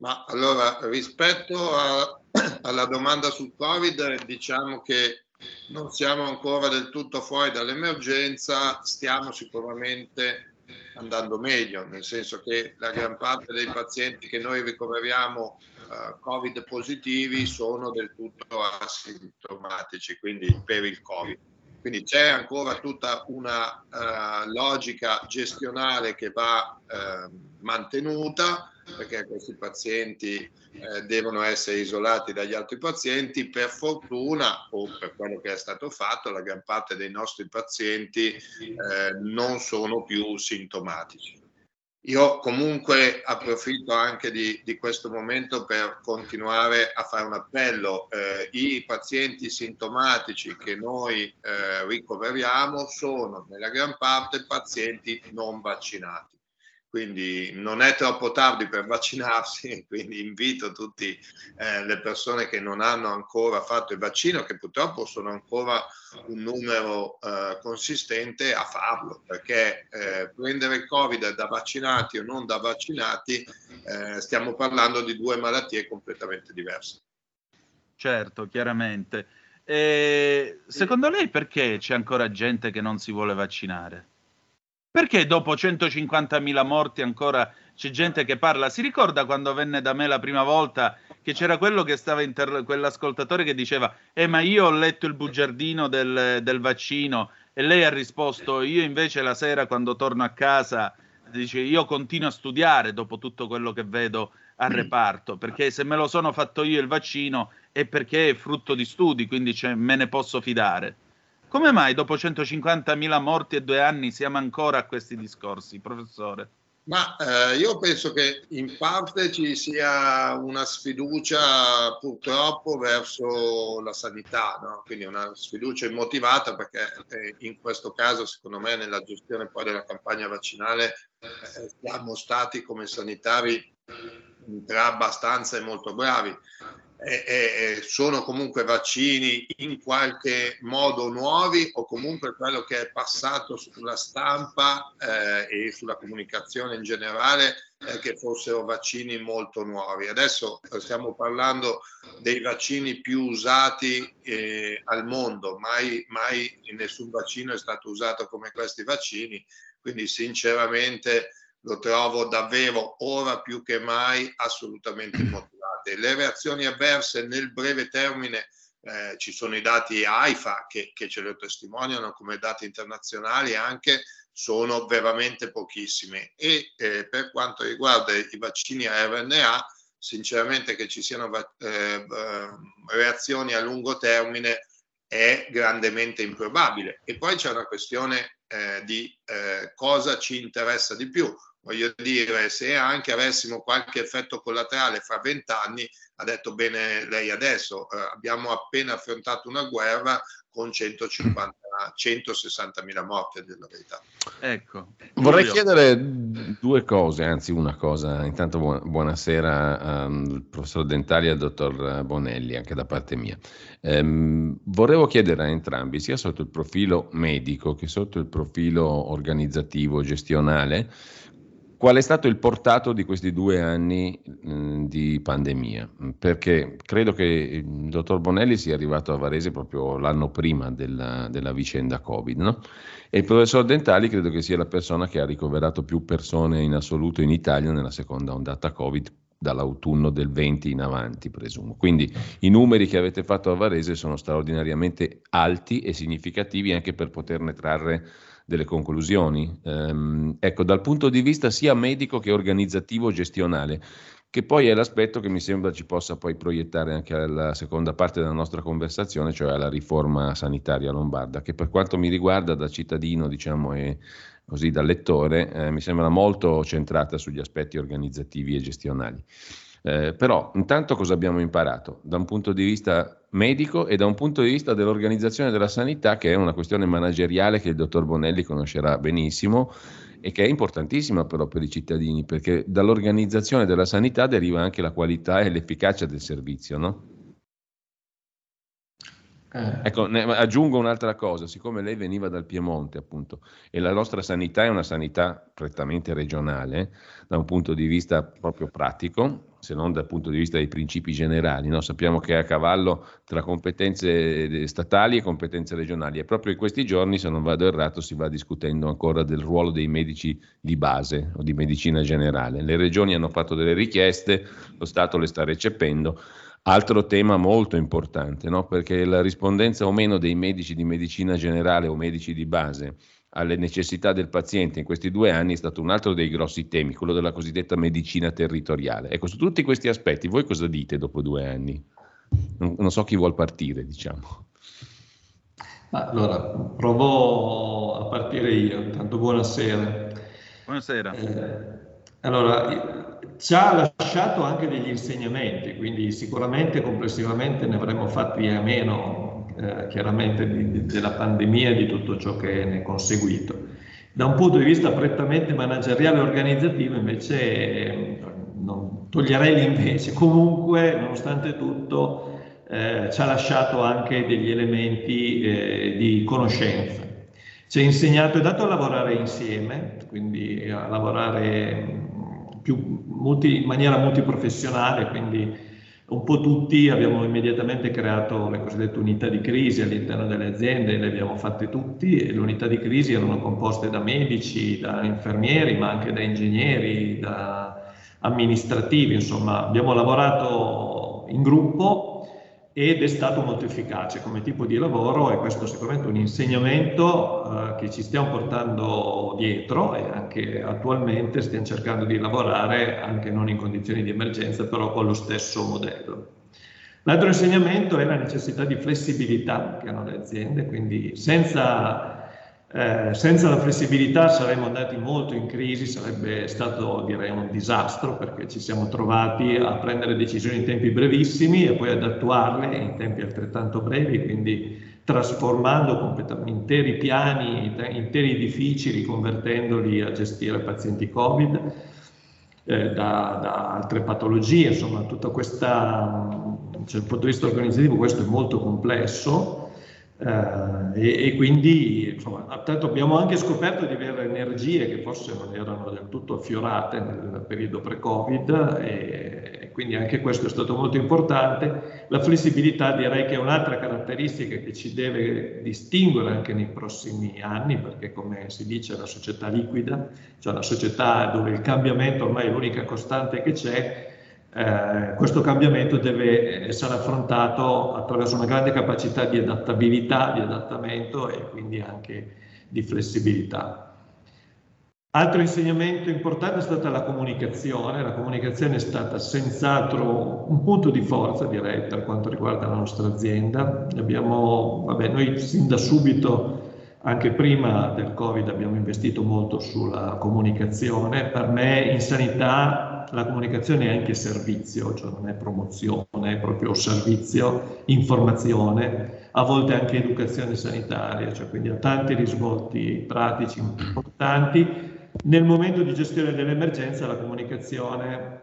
Ma allora, rispetto a, [clears throat] alla domanda sul Covid, diciamo che non siamo ancora del tutto fuori dall'emergenza, stiamo sicuramente andando meglio, nel senso che la gran parte dei pazienti che noi ricoveriamo uh, Covid positivi sono del tutto asintomatici, quindi per il Covid. Quindi c'è ancora tutta una uh, logica gestionale che va uh, mantenuta perché questi pazienti eh, devono essere isolati dagli altri pazienti. Per fortuna, o per quello che è stato fatto, la gran parte dei nostri pazienti eh, non sono più sintomatici. Io comunque approfitto anche di, di, questo momento per continuare a fare un appello. Eh, I pazienti sintomatici che noi eh, ricoveriamo sono nella gran parte pazienti non vaccinati quindi non è troppo tardi per vaccinarsi, [laughs] quindi invito tutte eh, le persone che non hanno ancora fatto il vaccino, che purtroppo sono ancora un numero eh, consistente, a farlo, perché eh, prendere il Covid da vaccinati o non da vaccinati, eh, stiamo parlando di due malattie completamente diverse.
Certo, chiaramente. E secondo lei perché c'è ancora gente che non si vuole vaccinare? Perché dopo 150.000 morti ancora c'è gente che parla? Si ricorda quando venne da me la prima volta che c'era quello che stava inter... quell'ascoltatore che diceva "Eh, ma io ho letto il bugiardino del, del vaccino" e lei ha risposto "Io invece la sera quando torno a casa dice io continuo a studiare dopo tutto quello che vedo al reparto, perché se me lo sono fatto io il vaccino è perché è frutto di studi, quindi me ne posso fidare". Come mai dopo 150.000 morti e due anni siamo ancora a questi discorsi, professore?
Ma eh, io penso che in parte ci sia una sfiducia purtroppo verso la sanità, no? quindi una sfiducia immotivata perché eh, in questo caso secondo me nella gestione poi della campagna vaccinale eh, siamo stati come sanitari tra abbastanza e molto bravi eh, eh, sono comunque vaccini in qualche modo nuovi o comunque quello che è passato sulla stampa eh, e sulla comunicazione in generale è che fossero vaccini molto nuovi. Adesso stiamo parlando dei vaccini più usati eh, al mondo, mai, mai nessun vaccino è stato usato come questi vaccini, quindi sinceramente lo trovo davvero ora più che mai assolutamente immotivato state. Le reazioni avverse nel breve termine, eh, ci sono i dati AIFA che, che ce lo testimoniano come dati internazionali anche, sono veramente pochissime. E eh, per quanto riguarda i vaccini a RNA, sinceramente che ci siano eh, reazioni a lungo termine è grandemente improbabile. E poi c'è una questione eh, di eh, cosa ci interessa di più voglio dire, se anche avessimo qualche effetto collaterale fra vent'anni, ha detto bene lei adesso, eh, abbiamo appena affrontato una guerra con 150 160 mila morti della verità.
Ecco.
Vorrei chiedere due cose, anzi una cosa. Intanto buonasera al um, professor Dentali e al dottor Bonelli, anche da parte mia. Um, vorrei chiedere a entrambi, sia sotto il profilo medico che sotto il profilo organizzativo, gestionale, Qual è stato il portato di questi due anni mh, di pandemia? Perché credo che il dottor Bonelli sia arrivato a Varese proprio l'anno prima della, della vicenda Covid, no? E il professor Dentali credo che sia la persona che ha ricoverato più persone in assoluto in Italia nella seconda ondata Covid dall'autunno del 20 in avanti, presumo. Quindi i numeri che avete fatto a Varese sono straordinariamente alti e significativi anche per poterne trarre delle conclusioni. Ehm, ecco, dal punto di vista sia medico che organizzativo gestionale, che poi è l'aspetto che mi sembra ci possa poi proiettare anche alla seconda parte della nostra conversazione, cioè alla riforma sanitaria lombarda, che per quanto mi riguarda da cittadino, diciamo, e così da lettore, eh, mi sembra molto centrata sugli aspetti organizzativi e gestionali. Eh, però intanto cosa abbiamo imparato? Da un punto di vista medico e da un punto di vista dell'organizzazione della sanità, che è una questione manageriale che il dottor Bonelli conoscerà benissimo e che è importantissima però per i cittadini, perché dall'organizzazione della sanità deriva anche la qualità e l'efficacia del servizio, no? Eh. Ecco, ne, aggiungo un'altra cosa, siccome lei veniva dal Piemonte appunto e la nostra sanità è una sanità prettamente regionale da un punto di vista proprio pratico, se non dal punto di vista dei principi generali, no? sappiamo che è a cavallo tra competenze statali e competenze regionali e proprio in questi giorni, se non vado errato, si va discutendo ancora del ruolo dei medici di base o di medicina generale. Le regioni hanno fatto delle richieste, lo Stato le sta recependo Altro tema molto importante, no? perché la rispondenza o meno dei medici di medicina generale o medici di base alle necessità del paziente in questi due anni è stato un altro dei grossi temi, quello della cosiddetta medicina territoriale. Ecco, su tutti questi aspetti, voi cosa dite dopo due anni? Non, non so chi vuol partire, diciamo.
allora, provo a partire io, intanto buonasera.
Buonasera.
Eh, allora, ci ha lasciato anche degli insegnamenti, quindi sicuramente complessivamente ne avremmo fatti a meno, eh, chiaramente, di, di, della pandemia e di tutto ciò che ne è conseguito. Da un punto di vista prettamente manageriale e organizzativo, invece, eh, non, toglierei l'invece. Comunque, nonostante tutto, eh, ci ha lasciato anche degli elementi eh, di conoscenza. Ci ha insegnato e dato a lavorare insieme, quindi a lavorare più multi, in maniera multiprofessionale, quindi un po' tutti abbiamo immediatamente creato le cosiddette unità di crisi all'interno delle aziende, le abbiamo fatte tutti e le unità di crisi erano composte da medici, da infermieri, ma anche da ingegneri, da amministrativi, insomma. Abbiamo lavorato in gruppo ed è stato molto efficace come tipo di lavoro e questo è sicuramente un insegnamento eh, che ci stiamo portando dietro e anche attualmente stiamo cercando di lavorare anche non in condizioni di emergenza però con lo stesso modello. L'altro insegnamento è la necessità di flessibilità che hanno le aziende, quindi senza eh, senza la flessibilità saremmo andati molto in crisi, sarebbe stato direi un disastro perché ci siamo trovati a prendere decisioni in tempi brevissimi e poi ad attuarle in tempi altrettanto brevi, quindi trasformando interi piani, interi edifici, riconvertendoli a gestire pazienti Covid, eh, da, da, altre patologie, insomma tutta questa, cioè, dal punto di vista organizzativo questo è molto complesso Uh, e, e, quindi insomma, tanto abbiamo anche scoperto di avere energie che forse non erano del tutto affiorate nel periodo pre-Covid e, e, quindi anche questo è stato molto importante. La flessibilità direi che è un'altra caratteristica che ci deve distinguere anche nei prossimi anni perché come si dice è una società liquida, cioè una società dove il cambiamento ormai è l'unica costante che c'è eh, questo cambiamento deve essere affrontato attraverso una grande capacità di adattabilità, di adattamento e quindi anche di flessibilità. Altro insegnamento importante è stata la comunicazione. La comunicazione è stata senz'altro un punto di forza, direi, per quanto riguarda la nostra azienda. Abbiamo, vabbè, noi sin da subito, anche prima del Covid, abbiamo investito molto sulla comunicazione. Per me in sanità la comunicazione è anche servizio, cioè non è promozione, è proprio servizio, informazione, a volte anche educazione sanitaria, cioè quindi ha tanti risvolti pratici importanti. Nel momento di gestione dell'emergenza la comunicazione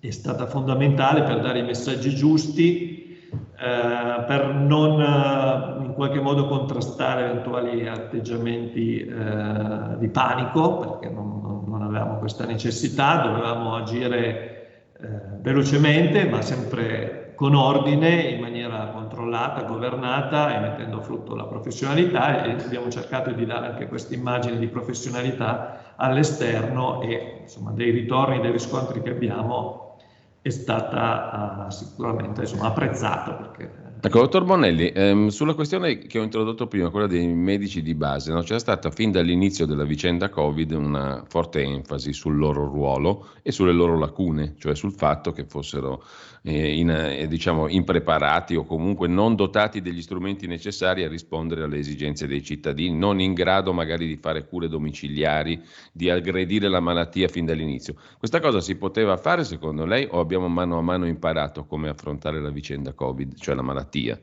è stata fondamentale per dare i messaggi giusti, eh, per non eh, in qualche modo contrastare eventuali atteggiamenti eh, di panico, perché non, non avevamo questa necessità, dovevamo agire eh, velocemente ma sempre con ordine, in maniera controllata, governata e mettendo a frutto la professionalità e abbiamo cercato di dare anche questa immagine di professionalità all'esterno e insomma dei ritorni, dei riscontri che abbiamo è stata uh, sicuramente insomma, apprezzata perché
Ecco, dottor Bonelli, ehm, sulla questione che ho introdotto prima, quella dei medici di base, no? c'era stata fin dall'inizio della vicenda Covid una forte enfasi sul loro ruolo e sulle loro lacune, cioè sul fatto che fossero eh, in, eh, diciamo, impreparati o comunque non dotati degli strumenti necessari a rispondere alle esigenze dei cittadini, non in grado magari di fare cure domiciliari, di aggredire la malattia fin dall'inizio. Questa cosa si poteva fare secondo lei o abbiamo mano a mano imparato come affrontare la vicenda Covid, cioè la malattia?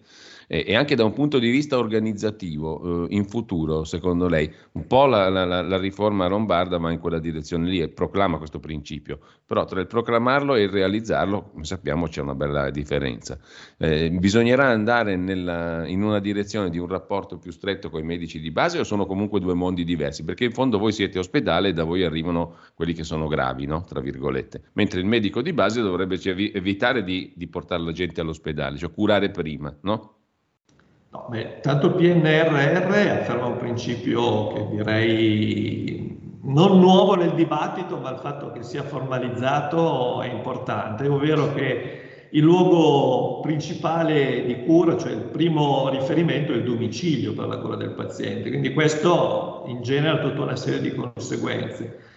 E, e anche da un punto di vista organizzativo, eh, in futuro, secondo lei, un po' la, la, la, riforma lombarda va in quella direzione lì e proclama questo principio, però tra il proclamarlo e il realizzarlo, come sappiamo, c'è una bella differenza. Eh, bisognerà andare nella, in una direzione di un rapporto più stretto con i medici di base o sono comunque due mondi diversi? Perché in fondo voi siete ospedale e da voi arrivano quelli che sono gravi, no? tra virgolette, mentre il medico di base dovrebbe evitare di, di portare la gente all'ospedale, cioè curare prima, no?
No, beh, tanto il PNRR afferma un principio che direi non nuovo nel dibattito, ma il fatto che sia formalizzato è importante, ovvero che il luogo principale di cura, cioè il primo riferimento è il domicilio per la cura del paziente, quindi questo in genere ha tutta una serie di conseguenze.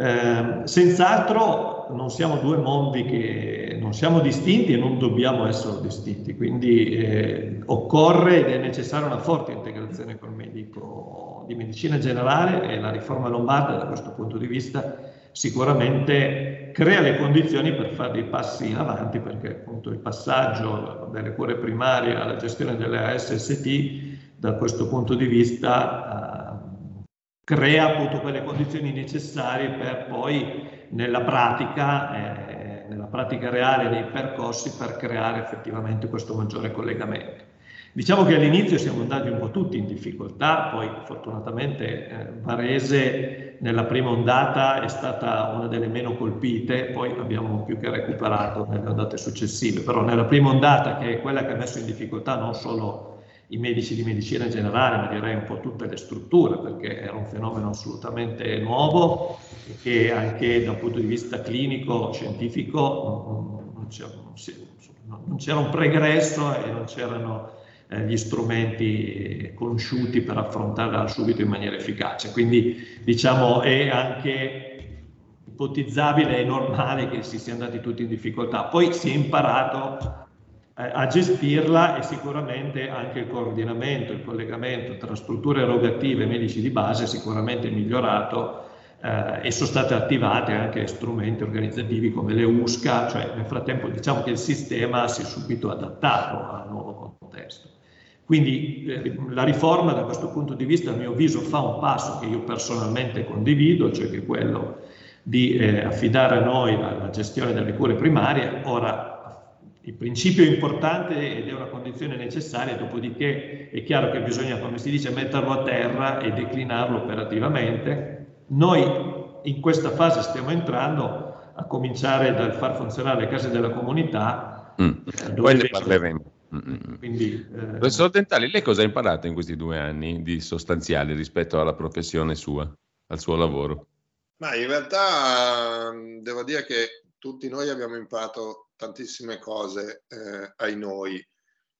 Eh, senz'altro non siamo due mondi che non siamo distinti e non dobbiamo essere distinti, quindi eh, occorre ed è necessaria una forte integrazione col medico di medicina generale e la riforma lombarda da questo punto di vista sicuramente crea le condizioni per fare dei passi in avanti perché appunto il passaggio dalle cure primarie alla gestione delle ASST da questo punto di vista eh, crea appunto quelle condizioni necessarie per poi nella pratica, eh, nella pratica reale dei percorsi per creare effettivamente questo maggiore collegamento. Diciamo che all'inizio siamo andati un po' tutti in difficoltà, poi fortunatamente eh, Varese nella prima ondata è stata una delle meno colpite, poi abbiamo più che recuperato nelle ondate successive, però nella prima ondata che è quella che ha messo in difficoltà non solo i medici di medicina generale, ma direi un po' tutte le strutture, perché era un fenomeno assolutamente nuovo e che anche dal punto di vista clinico, scientifico, non c'era, non c'era un pregresso e non c'erano eh, gli strumenti conosciuti per affrontarla subito in maniera efficace. Quindi diciamo è anche ipotizzabile e normale che si sia andati tutti in difficoltà. Poi si è imparato a gestirla e sicuramente anche il coordinamento, il collegamento tra strutture erogative e medici di base è sicuramente migliorato eh, e sono state attivate anche strumenti organizzativi come le USCA, cioè nel frattempo diciamo che il sistema si è subito adattato al nuovo contesto. Quindi eh, la riforma da questo punto di vista a mio avviso fa un passo che io personalmente condivido, cioè che quello di eh, affidare a noi la, la gestione delle cure primarie. Ora il principio è importante ed è una condizione necessaria, dopodiché è chiaro che bisogna, come si dice, metterlo a terra e declinarlo operativamente. Noi in questa fase stiamo entrando a cominciare dal far funzionare le case della comunità.
Mm. Poi ne parleremo. Mm, mm, Quindi, eh... Professor Dentali, lei cosa ha imparato in questi due anni di sostanziale rispetto alla professione sua, al suo lavoro?
Ma in realtà devo dire che tutti noi abbiamo imparato tantissime cose eh, ai noi,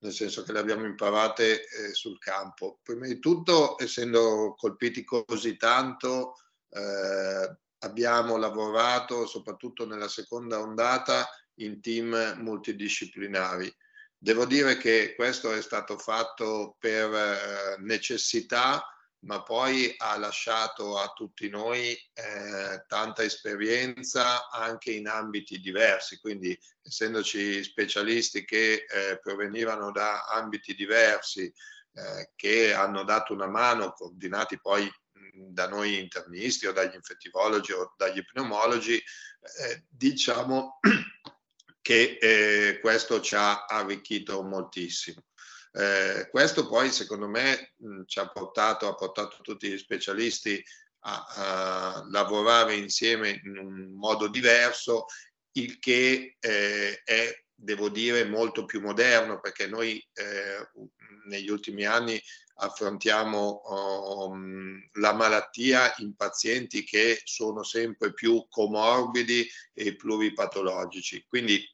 nel senso che le abbiamo imparate eh, sul campo. Prima di tutto, essendo colpiti così tanto, eh, abbiamo lavorato soprattutto nella seconda ondata in team multidisciplinari. Devo dire che questo è stato fatto per eh, necessità ma poi ha lasciato a tutti noi eh, tanta esperienza anche in ambiti diversi, quindi essendoci specialisti che eh, provenivano da ambiti diversi, eh, che hanno dato una mano, coordinati poi da noi internisti o dagli infettivologi o dagli pneumologi, eh, diciamo [clears throat] che eh, questo ci ha arricchito moltissimo. Eh, questo poi secondo me mh, ci ha portato, ha portato tutti gli specialisti a, a, lavorare insieme in un modo diverso, il che eh, è, devo dire, molto più moderno perché noi eh, negli ultimi anni affrontiamo um, la malattia in pazienti che sono sempre più comorbidi e pluripatologici. Quindi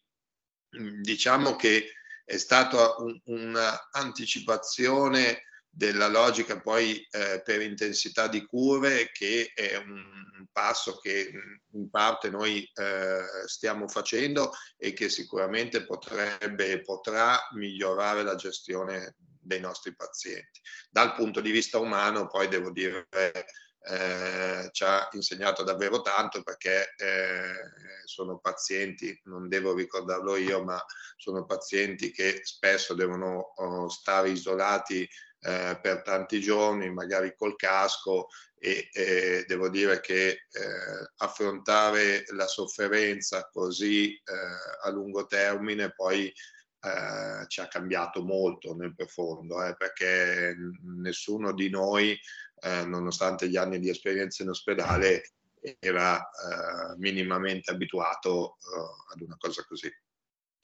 diciamo che è stata un, un'anticipazione della logica poi eh, per intensità di curve che è un passo che in parte noi eh, stiamo facendo e che sicuramente potrebbe e potrà migliorare la gestione dei nostri pazienti. Dal punto di vista umano poi devo dire eh, ci ha insegnato davvero tanto perché eh, sono pazienti, non devo ricordarlo io, ma sono pazienti che spesso devono oh, stare isolati eh, per tanti giorni, magari col casco e eh, devo dire che eh, affrontare la sofferenza così eh, a lungo termine poi eh, ci ha cambiato molto nel profondo, eh, perché nessuno di noi, nonostante gli anni di esperienza in ospedale, era minimamente abituato ad una cosa così.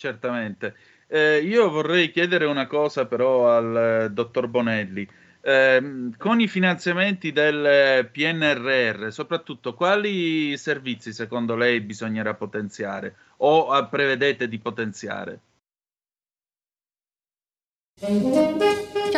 Certamente. Eh, io vorrei chiedere una cosa però al eh, dottor Bonelli. Eh, con i finanziamenti del PNRR, soprattutto quali servizi secondo lei bisognerà potenziare o eh, prevedete di potenziare?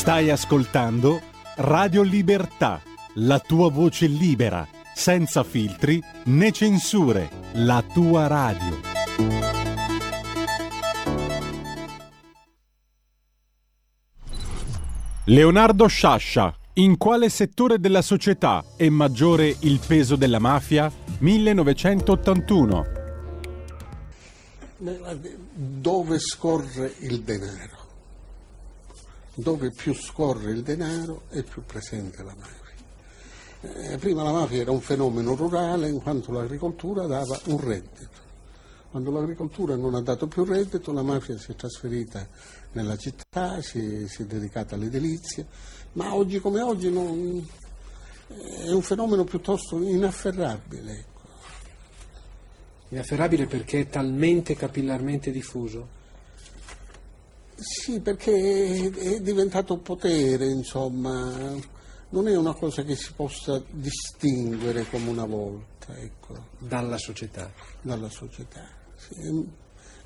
Stai ascoltando Radio Libertà, la tua voce libera, senza filtri né censure, la tua radio. Leonardo Sciascia, in quale settore della società è maggiore il peso della mafia? 1981.
Dove scorre il denaro? Dove più scorre il denaro e più presente la mafia. Eh, prima la mafia era un fenomeno rurale in quanto l'agricoltura dava un reddito. Quando l'agricoltura non ha dato più reddito, la mafia si è trasferita nella città, si, si è dedicata alle delizie, ma oggi come oggi non, è un fenomeno piuttosto inafferrabile. Ecco.
Inafferrabile perché è talmente capillarmente diffuso?
Sì, perché è diventato potere, insomma, non è una cosa che si possa distinguere come una volta, ecco.
Dalla società?
Dalla società, sì.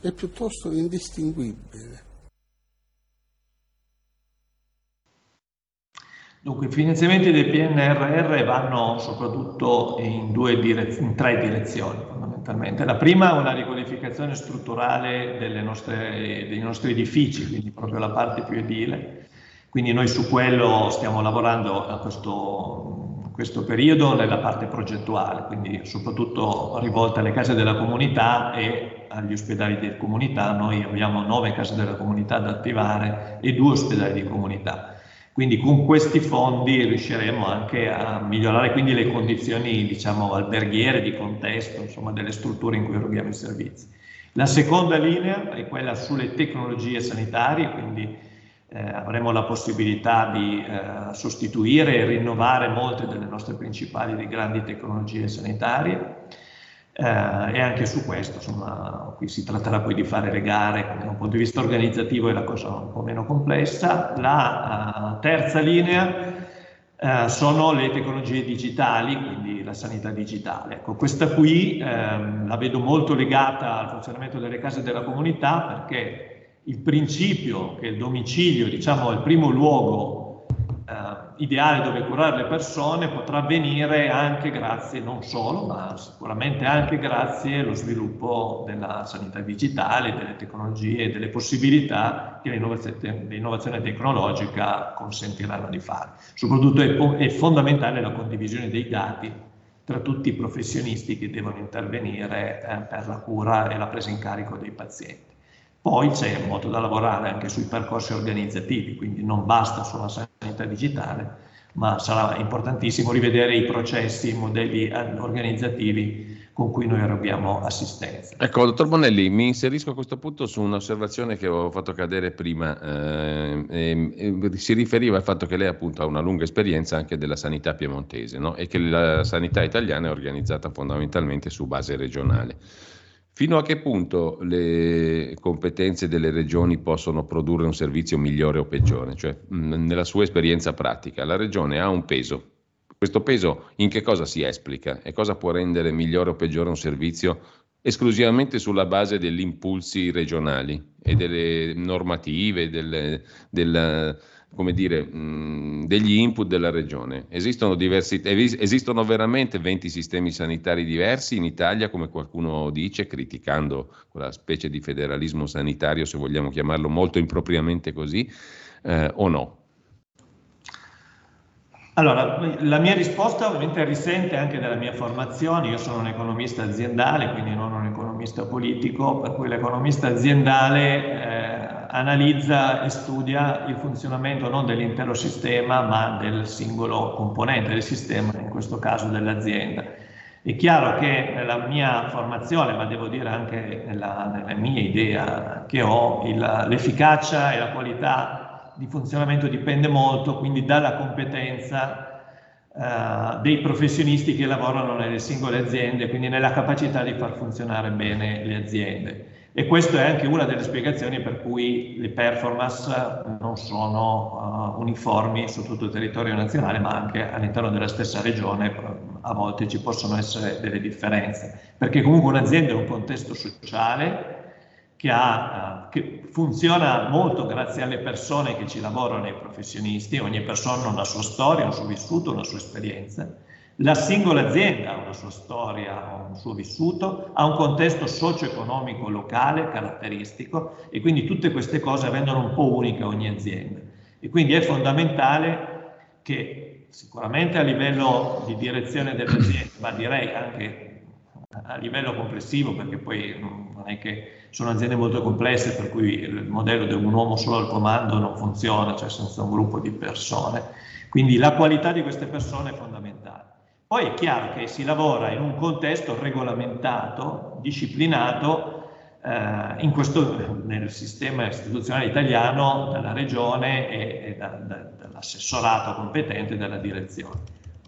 è, è piuttosto indistinguibile.
Dunque, i finanziamenti del PNRR vanno soprattutto in, direz- in tre direzioni fondamentalmente. La prima è una riqualificazione strutturale nostre, dei nostri edifici, quindi proprio la parte più edile. Quindi noi su quello stiamo lavorando a questo, questo periodo nella parte progettuale, quindi soprattutto rivolta alle case della comunità e agli ospedali di comunità. Noi abbiamo nove case della comunità da attivare e due ospedali di comunità quindi con questi fondi riusciremo anche a migliorare quindi le condizioni diciamo, alberghiere, di contesto, insomma, delle strutture in cui eroghiamo i servizi. La seconda linea è quella sulle tecnologie sanitarie, quindi eh, avremo la possibilità di eh, sostituire e rinnovare molte delle nostre principali e grandi tecnologie sanitarie eh, e anche su questo, insomma, qui si tratterà poi di fare le gare, da un punto di vista organizzativo è la cosa un po' meno complessa. La uh, terza linea uh, sono le tecnologie digitali, quindi la sanità digitale. Ecco, questa qui ehm, la vedo molto legata al funzionamento delle case della comunità perché il principio che il domicilio, diciamo, è il primo luogo ideale dove curare le persone potrà avvenire anche grazie, non solo, ma sicuramente anche grazie allo sviluppo della sanità digitale, delle tecnologie e delle possibilità che l'innovazione tecnologica consentiranno di fare. Soprattutto è, è fondamentale la condivisione dei dati tra tutti i professionisti che devono intervenire eh, per la cura e la presa in carico dei pazienti. Poi c'è modo da lavorare anche sui percorsi organizzativi, quindi non basta solo la sanità digitale, ma sarà importantissimo rivedere i processi, i modelli eh, organizzativi con cui noi eroghiamo assistenza.
Ecco, dottor Bonelli, mi inserisco a questo punto su un'osservazione che ho fatto cadere prima, eh, eh, si riferiva al fatto che lei appunto ha una lunga esperienza anche della sanità piemontese no? e che la sanità italiana è organizzata fondamentalmente su base regionale. Fino a che punto le competenze delle regioni possono produrre un servizio migliore o peggiore? Cioè, nella sua esperienza pratica, la regione ha un peso. Questo peso in che cosa si esplica e cosa può rendere migliore o peggiore un servizio esclusivamente sulla base degli impulsi regionali e delle normative, delle, del, come dire, mh, degli input della regione. Esistono, diversi, esistono veramente 20 sistemi sanitari diversi in Italia, come qualcuno dice, criticando quella specie di federalismo sanitario, se vogliamo chiamarlo molto impropriamente così, eh, o no?
Allora, la mia risposta ovviamente risente anche della mia formazione, io sono un economista aziendale, quindi non un economista politico, per cui l'economista aziendale eh, analizza e studia il funzionamento non dell'intero sistema, ma del singolo componente del sistema, in questo caso dell'azienda. È chiaro che nella mia formazione, ma devo dire anche nella, nella mia idea che ho, il, l'efficacia e la qualità di funzionamento dipende molto quindi dalla competenza eh, dei professionisti che lavorano nelle singole aziende, quindi nella capacità di far funzionare bene le aziende. E questa è anche una delle spiegazioni per cui le performance non sono uh, uniformi su tutto il territorio nazionale, ma anche all'interno della stessa regione a volte ci possono essere delle differenze, perché comunque un'azienda è un contesto sociale, che, ha, che, funziona molto grazie alle persone che ci lavorano, ai professionisti, ogni persona ha una sua storia, un suo vissuto, una sua esperienza. La singola azienda ha una sua storia, un suo vissuto, ha un contesto socio-economico locale caratteristico e quindi tutte queste cose rendono un po' unica ogni azienda. E quindi è fondamentale che sicuramente a livello di direzione dell'azienda, ma direi anche a livello complessivo, perché poi non è che sono aziende molto complesse, per cui il modello di un uomo solo al comando non funziona, cioè senza un gruppo di persone. Quindi la qualità di queste persone è fondamentale. Poi è chiaro che si lavora in un contesto regolamentato, disciplinato, eh, questo, nel sistema istituzionale italiano dalla regione e, e da, da, dall'assessorato competente della direzione.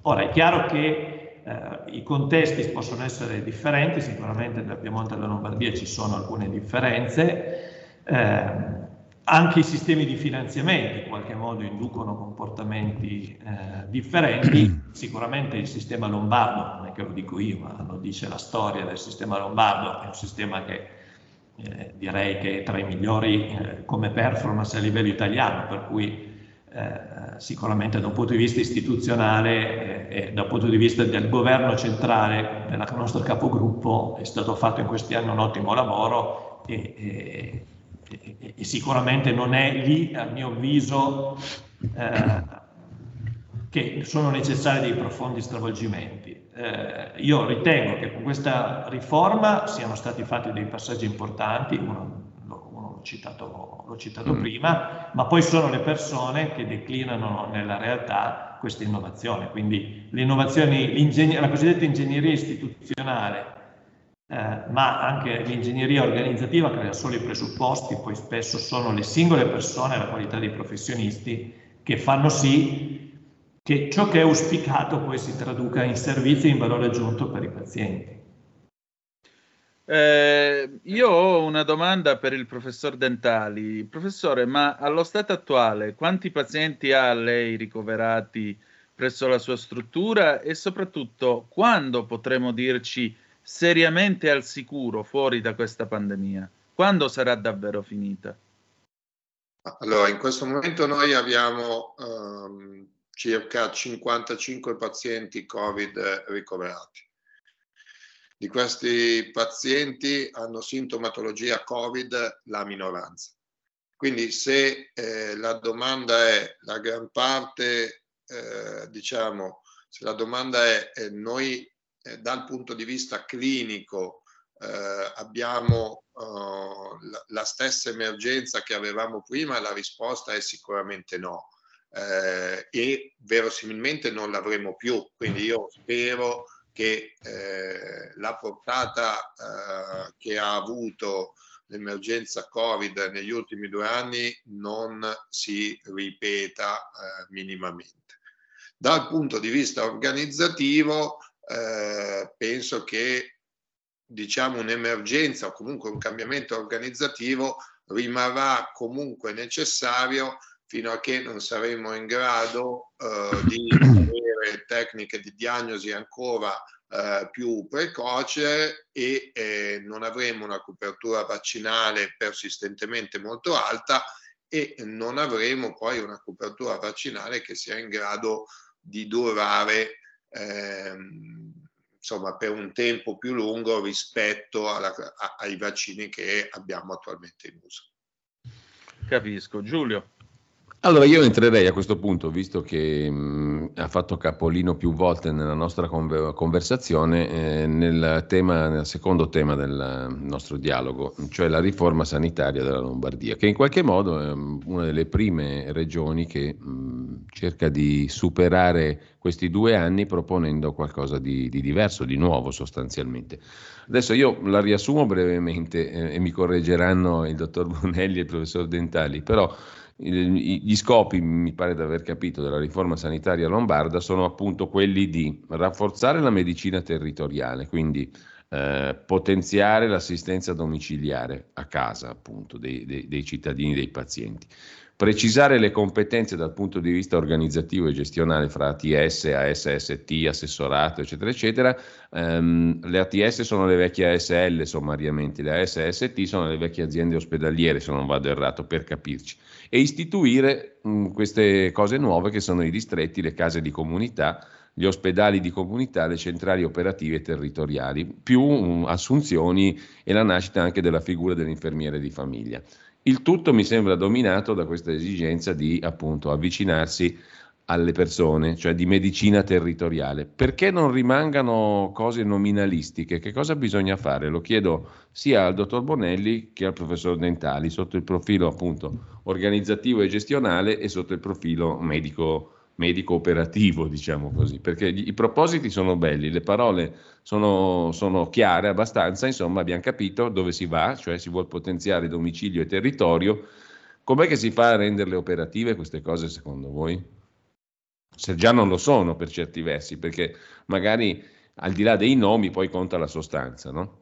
Ora è chiaro che eh, I contesti possono essere differenti, sicuramente nel Piemonte e nella Lombardia ci sono alcune differenze, eh, anche i sistemi di finanziamento in qualche modo inducono comportamenti eh, differenti, [clears throat] sicuramente il sistema lombardo, non è che lo dico io, ma lo dice la storia del sistema lombardo, è un sistema che eh, direi che è tra i migliori eh, come performance a livello italiano, per cui eh, sicuramente da un punto di vista istituzionale e, e dal punto di vista del governo centrale della nostra capogruppo è stato fatto in questi anni un ottimo lavoro e, e, e sicuramente non è lì, a mio avviso, eh, che sono necessari dei profondi stravolgimenti. Eh, io ritengo che con questa riforma siano stati fatti dei passaggi importanti, uno, uno citato l'ho citato mm. prima, ma poi sono le persone che declinano nella realtà queste innovazioni. Quindi le innovazioni, la cosiddetta ingegneria istituzionale, eh, ma anche l'ingegneria organizzativa crea solo i presupposti, poi spesso sono le singole persone, la qualità dei professionisti, che fanno sì che ciò che è auspicato poi si traduca in servizi in valore aggiunto per i pazienti.
Eh, io ho una domanda per il professor Dentali. Professore, ma allo stato attuale quanti pazienti ha lei ricoverati presso la sua struttura e soprattutto quando potremo dirci seriamente al sicuro fuori da questa pandemia? Quando sarà davvero finita?
Allora, in questo momento noi abbiamo um, circa 55 pazienti Covid ricoverati di questi pazienti hanno sintomatologia Covid la minoranza. Quindi se eh, la domanda è, la gran parte, eh, diciamo, se la domanda è, eh, noi eh, dal punto di vista clinico eh, abbiamo uh, la, la, stessa emergenza che avevamo prima, la risposta è sicuramente no. Eh, e verosimilmente non l'avremo più. Quindi io spero che eh, la portata eh, che ha avuto l'emergenza Covid negli ultimi due anni non si ripeta eh, minimamente. Dal punto di vista organizzativo, eh, penso che diciamo un'emergenza o comunque un cambiamento organizzativo rimarrà comunque necessario fino a che non saremo in grado eh, di avere tecniche di diagnosi ancora eh, più precoce e eh, non avremo una copertura vaccinale persistentemente molto alta e non avremo poi una copertura vaccinale che sia in grado di durare ehm, insomma, per un tempo più lungo rispetto alla, ai vaccini che abbiamo attualmente in uso.
Capisco. Giulio.
Allora io entrerei a questo punto, visto che mh, ha fatto capolino più volte nella nostra conversazione, eh, nel, tema, nel secondo tema del nostro dialogo, cioè la riforma sanitaria della Lombardia, che in qualche modo è una delle prime regioni che mh, cerca di superare questi due anni proponendo qualcosa di, di diverso, di nuovo sostanzialmente. Adesso io la riassumo brevemente eh, e mi correggeranno il dottor Bonelli e il professor Dentali, però gli scopi, mi pare di aver capito, della riforma sanitaria lombarda sono appunto quelli di rafforzare la medicina territoriale, quindi eh, potenziare l'assistenza domiciliare a casa appunto dei, dei, dei cittadini, dei pazienti, precisare le competenze dal punto di vista organizzativo e gestionale fra ATS, ASST, assessorato, eccetera, eccetera. Um, le ATS sono le vecchie ASL sommariamente, le ASST sono le vecchie aziende ospedaliere, se non vado errato, per capirci, e istituire mh, queste cose nuove che sono i distretti, le case di comunità, gli ospedali di comunità, le centrali operative territoriali, più um, assunzioni e la nascita anche della figura dell'infermiere di famiglia. Il tutto mi sembra dominato da questa esigenza di appunto avvicinarsi alle persone, cioè di medicina territoriale. Perché non rimangano cose nominalistiche? Che cosa bisogna fare? Lo chiedo sia al dottor Bonelli che al professor Dentali, sotto il profilo appunto organizzativo e gestionale e sotto il profilo medico medico operativo, diciamo così, perché i propositi sono belli, le parole sono, sono, chiare abbastanza, insomma abbiamo capito dove si va, cioè si vuole potenziare domicilio e territorio. Com'è che si fa a renderle operative queste cose secondo voi? Se già non lo sono per certi versi, perché magari al di là dei nomi poi conta la sostanza, no?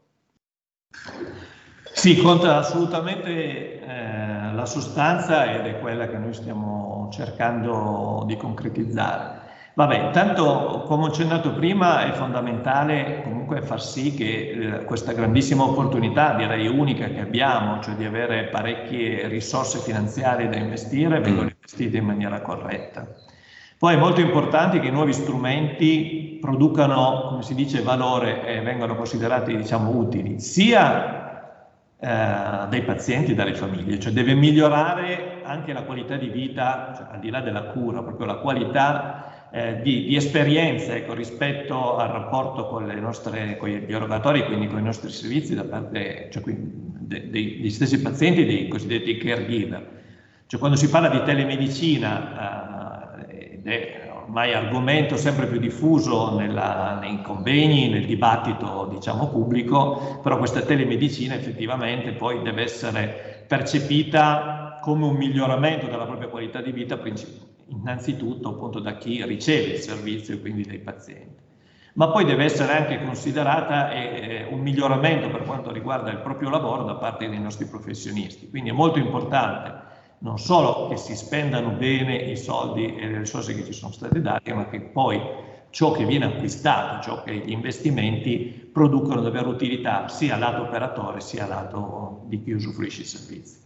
Sì, conta assolutamente eh, la sostanza ed è quella che noi stiamo cercando di concretizzare. Vabbè, intanto come ho accennato prima è fondamentale comunque far sì che eh, questa grandissima opportunità, direi unica che abbiamo, cioè di avere parecchie risorse finanziarie da investire, vengano investite in maniera corretta. Poi è molto importante che i nuovi strumenti producano, come si dice, valore e vengano considerati diciamo, utili, sia eh, dei pazienti e dalle famiglie, cioè deve migliorare anche la qualità di vita, cioè, al di là della cura, proprio la qualità eh, di, di esperienza ecco, rispetto al rapporto con, nostre, con gli erogatori, quindi con i nostri servizi da parte cioè, de, de, degli stessi pazienti, dei cosiddetti caregiver. Cioè, quando si parla di telemedicina, eh, è ormai argomento sempre più diffuso nella, nei convegni, nel dibattito diciamo, pubblico, però questa telemedicina effettivamente poi deve essere percepita come un miglioramento della propria qualità di vita, innanzitutto appunto da chi riceve il servizio e quindi dai pazienti. Ma poi deve essere anche considerata eh, un miglioramento per quanto riguarda il proprio lavoro da parte dei nostri professionisti. Quindi è molto importante non solo che si spendano bene i soldi e le risorse che ci sono state date, ma che poi ciò che viene acquistato, ciò che gli investimenti producono davvero utilità sia lato operatore sia lato di chi usufruisce i servizi.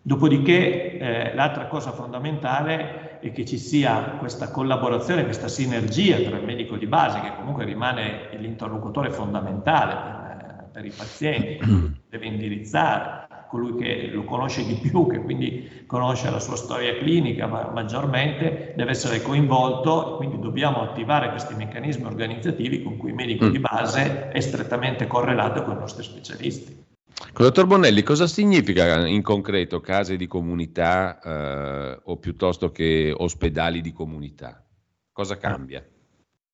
Dopodiché eh, l'altra cosa fondamentale è che ci sia questa collaborazione, questa sinergia tra il medico di base, che comunque rimane l'interlocutore fondamentale per, per i pazienti, [clears throat] deve indirizzare, colui che lo conosce di più, che quindi conosce la sua storia clinica ma maggiormente, deve essere coinvolto, quindi dobbiamo attivare questi meccanismi organizzativi con cui il medico mm. di base è strettamente correlato con i nostri specialisti.
Dottor Bonelli, cosa significa in concreto case di comunità eh, o piuttosto che ospedali di comunità? Cosa cambia?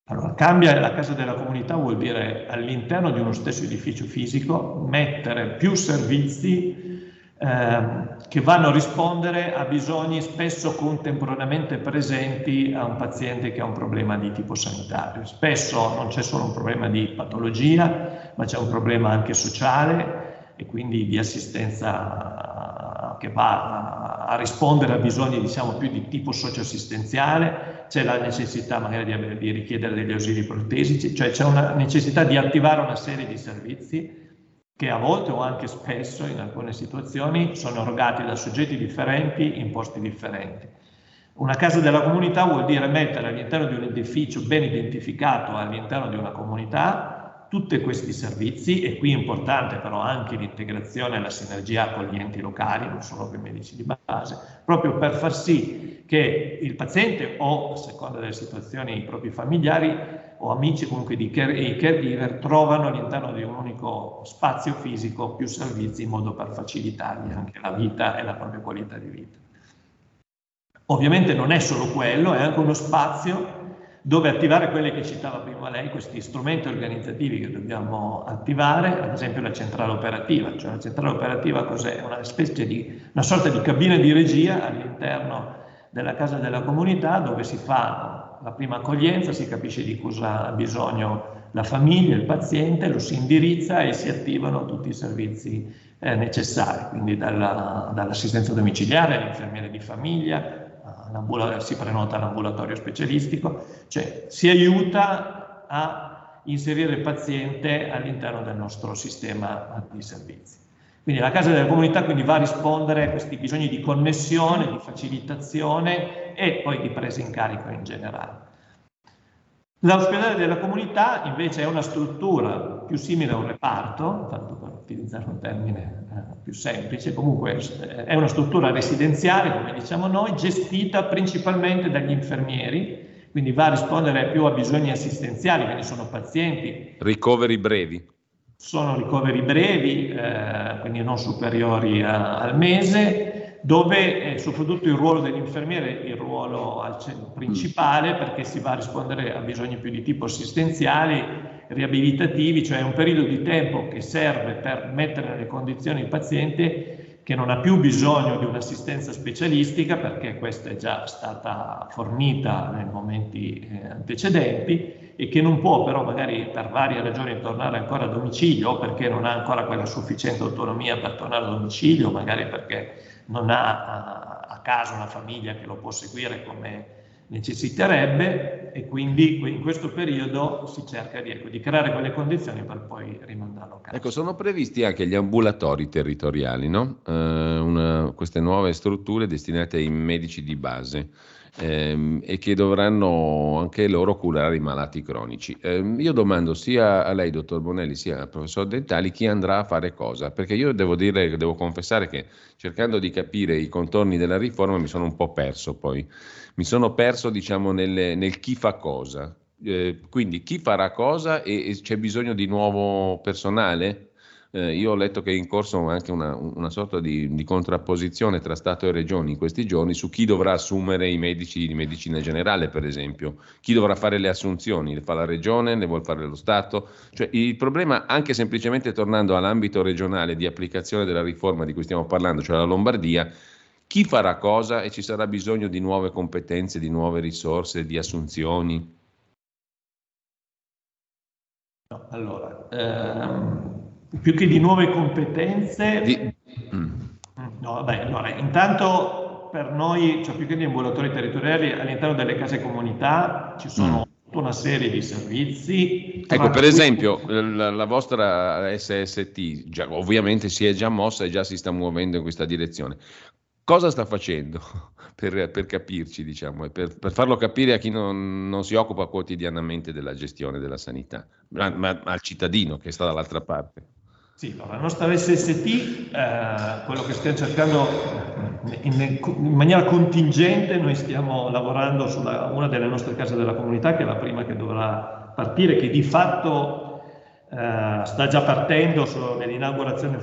Allora, cambia la casa della comunità vuol dire all'interno di uno stesso edificio fisico mettere più servizi eh, che vanno a rispondere a bisogni spesso contemporaneamente presenti a un paziente che ha un problema di tipo sanitario. Spesso non c'è solo un problema di patologia, ma c'è un problema anche sociale e quindi di assistenza che va a rispondere a bisogni diciamo più di tipo socioassistenziale, c'è la necessità magari di, di richiedere degli ausili protesici, cioè c'è una necessità di attivare una serie di servizi che a volte o anche spesso in alcune situazioni sono erogati da soggetti differenti in posti differenti. Una casa della comunità vuol dire mettere all'interno di un edificio ben identificato all'interno di una comunità tutti questi servizi e qui è importante però anche l'integrazione e la sinergia con gli enti locali, non solo con i medici di base, proprio per far sì che il paziente o a seconda delle situazioni i propri familiari o amici comunque di care, i caregiver trovano all'interno di un unico spazio fisico più servizi in modo per facilitargli anche la vita e la propria qualità di vita. Ovviamente non è solo quello, è anche uno spazio dove attivare quelli che citava prima lei, questi strumenti organizzativi che dobbiamo attivare, ad esempio la centrale operativa, cioè la centrale operativa cos'è? Una specie di, una sorta di cabina di regia all'interno della casa della comunità dove si fa la prima accoglienza, si capisce di cosa ha bisogno la famiglia, il paziente, lo si indirizza e si attivano tutti i servizi eh, necessari, quindi dalla, dall'assistenza domiciliare all'infermiere di famiglia, si prenota l'ambulatorio specialistico, cioè si aiuta a inserire il paziente all'interno del nostro sistema di servizi. Quindi la casa della comunità va a rispondere a questi bisogni di connessione, di facilitazione e poi di presa in carico in generale. L'ospedale della comunità invece è una struttura più simile a un reparto, tanto per utilizzare un termine eh, più semplice, comunque eh, è una struttura residenziale, come diciamo noi, gestita principalmente dagli infermieri, quindi va a rispondere più a bisogni assistenziali, quindi sono pazienti.
Ricoveri brevi.
Sono ricoveri brevi, eh, quindi non superiori a, al mese, dove è soprattutto il ruolo dell'infermiere il ruolo principale perché si va a rispondere a bisogni più di tipo assistenziali, riabilitativi, cioè un periodo di tempo che serve per mettere nelle condizioni il paziente che non ha più bisogno di un'assistenza specialistica perché questa è già stata fornita nei momenti eh, antecedenti e che non può però magari per varie ragioni tornare ancora a domicilio perché non ha ancora quella sufficiente autonomia per tornare a domicilio, magari perché non ha a, casa una famiglia che lo può seguire come necessiterebbe e quindi in questo periodo si cerca di, ecco, di, creare quelle condizioni per poi rimandarlo a casa.
Ecco, sono previsti anche gli ambulatori territoriali, no? eh, una, queste nuove strutture destinate ai medici di base ehm, e che dovranno anche loro curare i malati cronici. Eh, io domando sia a lei, dottor Bonelli, sia al professor Dentali chi andrà a fare cosa, perché io devo dire, devo confessare che cercando di capire i contorni della riforma mi sono un po' perso poi, mi sono perso diciamo nel, nel chi fa cosa. Eh, quindi chi farà cosa e, e c'è bisogno di nuovo personale? Eh, io ho letto che è in corso anche una, una sorta di, di, contrapposizione tra Stato e Regioni in questi giorni su chi dovrà assumere i medici di medicina generale, per esempio, chi dovrà fare le assunzioni, le fa la Regione, le vuole fare lo Stato. Cioè, il problema, anche semplicemente tornando all'ambito regionale di applicazione della riforma di cui stiamo parlando, cioè la Lombardia, chi farà cosa e ci sarà bisogno di nuove competenze, di nuove risorse, di assunzioni?
No, allora, ehm più che di nuove competenze... Di... No, vabbè, allora, intanto per noi, cioè più che di ambulatori territoriali, all'interno delle case comunità ci sono mm. una serie di servizi.
Ecco, per esempio, la, la, vostra SST già, ovviamente si è già mossa e già si sta muovendo in questa direzione. Cosa sta facendo [laughs] per, per capirci, diciamo, e per, per, farlo capire a chi non, non, si occupa quotidianamente della gestione della sanità, ma, ma al cittadino che sta dall'altra parte?
Sì, la nostra SST, eh, quello che stiamo cercando in, in, maniera contingente, noi stiamo lavorando su una delle nostre case della comunità, che è la prima che dovrà partire, che di fatto eh, sta già partendo, nell'inaugurazione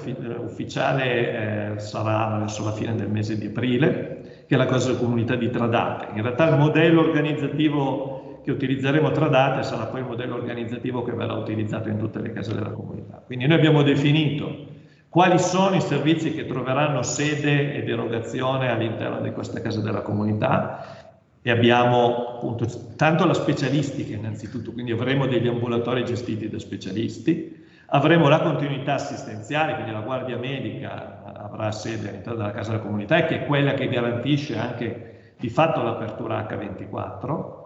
ufficiale eh, sarà verso la fine del mese di aprile, che è la casa della comunità di Tradate. In realtà il modello organizzativo che utilizzeremo tra date sarà poi il modello organizzativo che verrà utilizzato in tutte le case della comunità. Quindi noi abbiamo definito quali sono i servizi che troveranno sede ed erogazione all'interno di questa casa della comunità e abbiamo appunto tanto la specialistica innanzitutto, quindi avremo degli ambulatori gestiti da specialisti, avremo la continuità assistenziale, quindi la guardia medica avrà sede all'interno della casa della comunità e che è quella che garantisce anche di fatto l'apertura H24,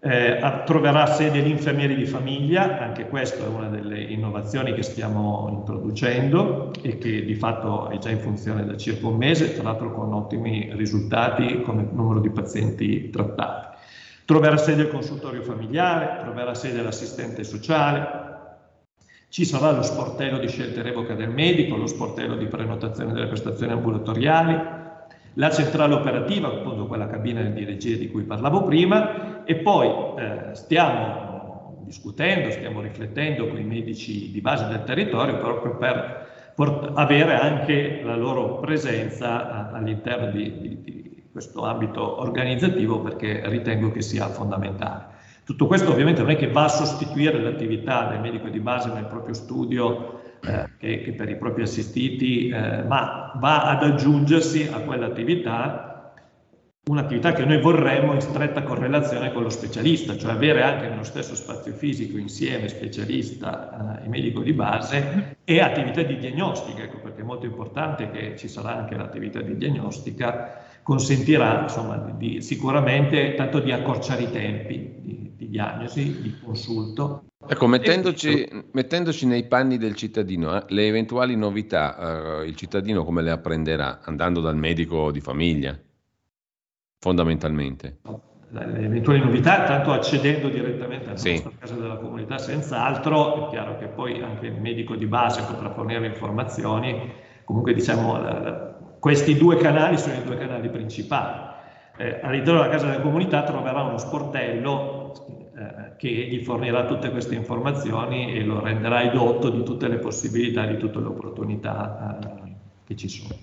eh, troverà sede gli infermieri di famiglia, anche questa è una delle innovazioni che stiamo introducendo e che di fatto è già in funzione da circa un mese, tra l'altro con ottimi risultati come numero di pazienti trattati. Troverà sede il consultorio familiare, troverà sede l'assistente sociale, ci sarà lo sportello di scelta e revoca del medico, lo sportello di prenotazione delle prestazioni ambulatoriali, la centrale operativa, appunto quella cabina di regia di cui parlavo prima, e poi eh, stiamo discutendo, stiamo riflettendo con i medici di base del territorio proprio per avere anche la loro presenza all'interno di, di, di questo ambito organizzativo perché ritengo che sia fondamentale. Tutto questo ovviamente non è che va a sostituire l'attività del medico di base nel proprio studio eh, che, che, per i propri assistiti, eh, ma va ad aggiungersi a quell'attività, un'attività che noi vorremmo in stretta correlazione con lo specialista, cioè avere anche nello stesso spazio fisico insieme specialista eh, e medico di base e attività di diagnostica, ecco perché è molto importante che ci sarà anche l'attività di diagnostica, consentirà insomma, di, sicuramente tanto di accorciare i tempi di, di diagnosi, di consulto
Ecco, mettendoci, mettendoci, nei panni del cittadino, eh, le eventuali novità, eh, il cittadino come le apprenderà? Andando dal medico di famiglia, fondamentalmente.
Le eventuali novità, tanto accedendo direttamente alla sì. nostra casa della comunità, senz'altro, è chiaro che poi anche il medico di base potrà fornire informazioni, comunque diciamo la, la, questi due canali sono i due canali principali. Eh, all'interno della casa della comunità troverà uno sportello eh, che gli fornirà tutte queste informazioni e lo renderà edotto di tutte le possibilità, di tutte le opportunità eh, che ci sono.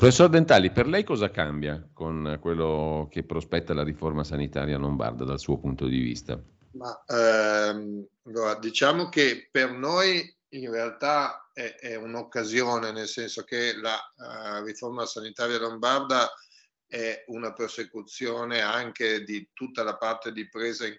Professor Dentali, per lei cosa cambia con quello che prospetta la riforma sanitaria lombarda dal suo punto di vista?
Ma, ehm, allora, diciamo che per noi in realtà è, è un'occasione, nel senso che la uh, riforma sanitaria lombarda è una persecuzione anche di tutta la parte di presa in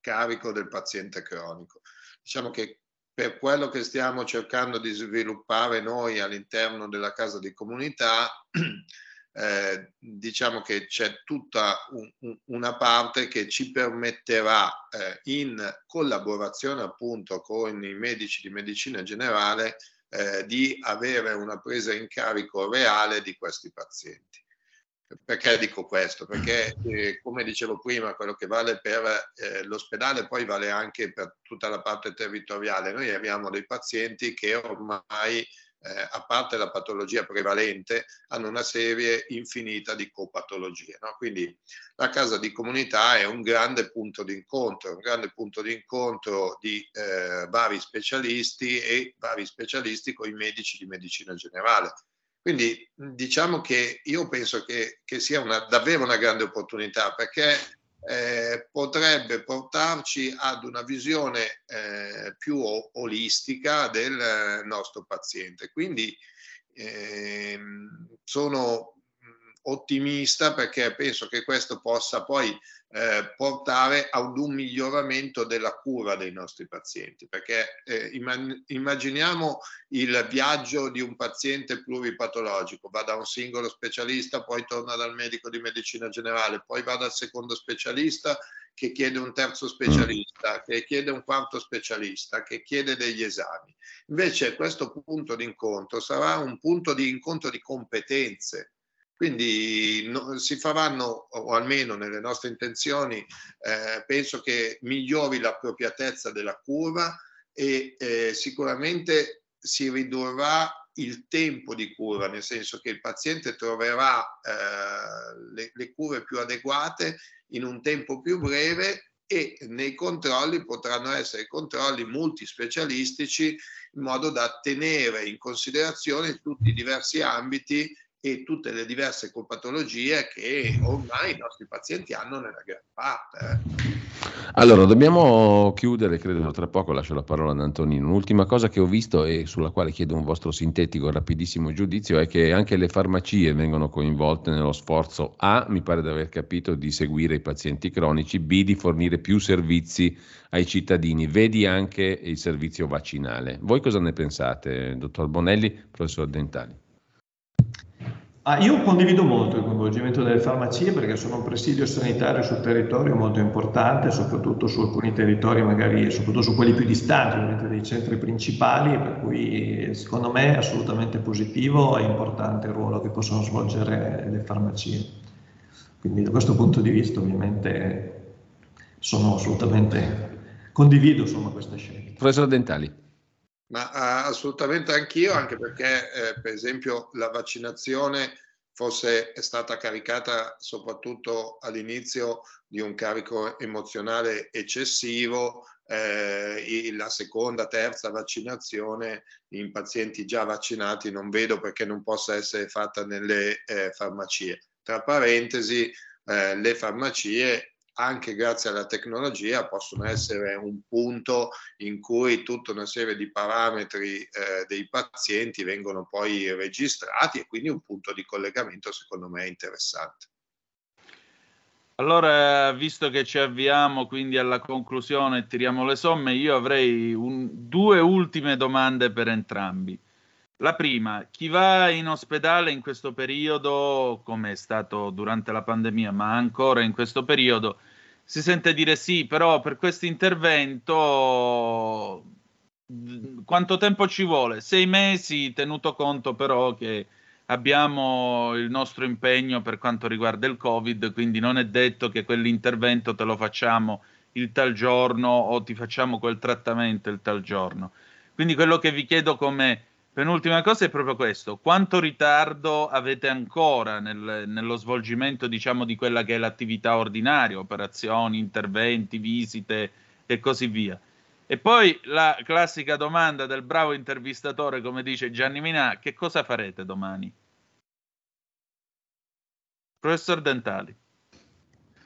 carico del paziente cronico. Diciamo che per quello che stiamo cercando di sviluppare noi all'interno della casa di comunità, [clears throat] eh, diciamo che c'è tutta un, un, una parte che ci permetterà eh, in collaborazione appunto con i medici di medicina generale eh, di avere una presa in carico reale di questi pazienti. Perché dico questo? Perché, eh, come dicevo prima, quello che vale per eh, l'ospedale poi vale anche per tutta la parte territoriale. Noi abbiamo dei pazienti che ormai, eh, a parte la patologia prevalente, hanno una serie infinita di copatologie. No? Quindi la casa di comunità è un grande punto di incontro, un grande punto di incontro di eh, vari specialisti e vari specialisti con i medici di medicina generale quindi diciamo che io penso che, che sia una, davvero una grande opportunità perché eh, potrebbe portarci ad una visione eh, più olistica del nostro paziente. Quindi eh, sono ottimista perché penso che questo possa poi eh, portare ad un miglioramento della cura dei nostri pazienti, perché eh, immaginiamo il viaggio di un paziente pluripatologico, va da un singolo specialista, poi torna dal medico di medicina generale, poi va dal secondo specialista che chiede un terzo specialista, che chiede un quarto specialista, che chiede degli esami. Invece questo punto di incontro sarà un punto di incontro di competenze quindi no, si faranno, o almeno nelle nostre intenzioni, eh, penso che migliori l'appropriatezza della cura e eh, sicuramente si ridurrà il tempo di cura, nel senso che il paziente troverà eh, le, le cure più adeguate in un tempo più breve e nei controlli potranno essere controlli multispecialistici in modo da tenere in considerazione tutti i diversi ambiti e tutte le diverse copatologie che ormai i nostri pazienti hanno nella gran parte. Eh.
Allora, dobbiamo chiudere, credo tra poco lascio la parola ad Antonino. Un'ultima cosa che ho visto e sulla quale chiedo un vostro sintetico, rapidissimo giudizio è che anche le farmacie vengono coinvolte nello sforzo A, mi pare di aver capito, di seguire i pazienti cronici, B, di fornire più servizi ai cittadini, vedi anche il servizio vaccinale. Voi cosa ne pensate, dottor Bonelli, professor Dentali?
Ah, io condivido molto il coinvolgimento delle farmacie perché sono un presidio sanitario sul territorio molto importante, soprattutto su alcuni territori, magari soprattutto su quelli più distanti ovviamente dei centri principali, per cui secondo me è assolutamente positivo e importante il ruolo che possono svolgere le farmacie. Quindi da questo punto di vista ovviamente sono assolutamente condivido insomma, questa scelta.
Professor Dentali.
Ma uh, assolutamente anch'io, anche perché eh, per esempio la vaccinazione fosse stata caricata soprattutto all'inizio di un carico emozionale eccessivo, eh, la seconda, terza vaccinazione in pazienti già vaccinati non vedo perché non possa essere fatta nelle eh, farmacie. Tra parentesi, eh, le farmacie anche grazie alla tecnologia possono essere un punto in cui tutta una serie di parametri eh, dei pazienti vengono poi registrati e quindi un punto di collegamento secondo me interessante.
Allora, visto che ci avviamo quindi alla conclusione e tiriamo le somme, io avrei un, due ultime domande per entrambi. La prima, chi va in ospedale in questo periodo, come è stato durante la pandemia, ma ancora in questo periodo, si sente dire sì, però per questo intervento quanto tempo ci vuole? Sei mesi, tenuto conto però che abbiamo il nostro impegno per quanto riguarda il Covid, quindi non è detto che quell'intervento te lo facciamo il tal giorno o ti facciamo quel trattamento il tal giorno. Quindi quello che vi chiedo come penultima cosa è proprio questo: quanto ritardo avete ancora nel, nello svolgimento, diciamo, di quella che è l'attività ordinaria, operazioni, interventi, visite e così via. E poi la classica domanda del bravo intervistatore, come dice Gianni Minà, che cosa farete domani? Professor Dentali.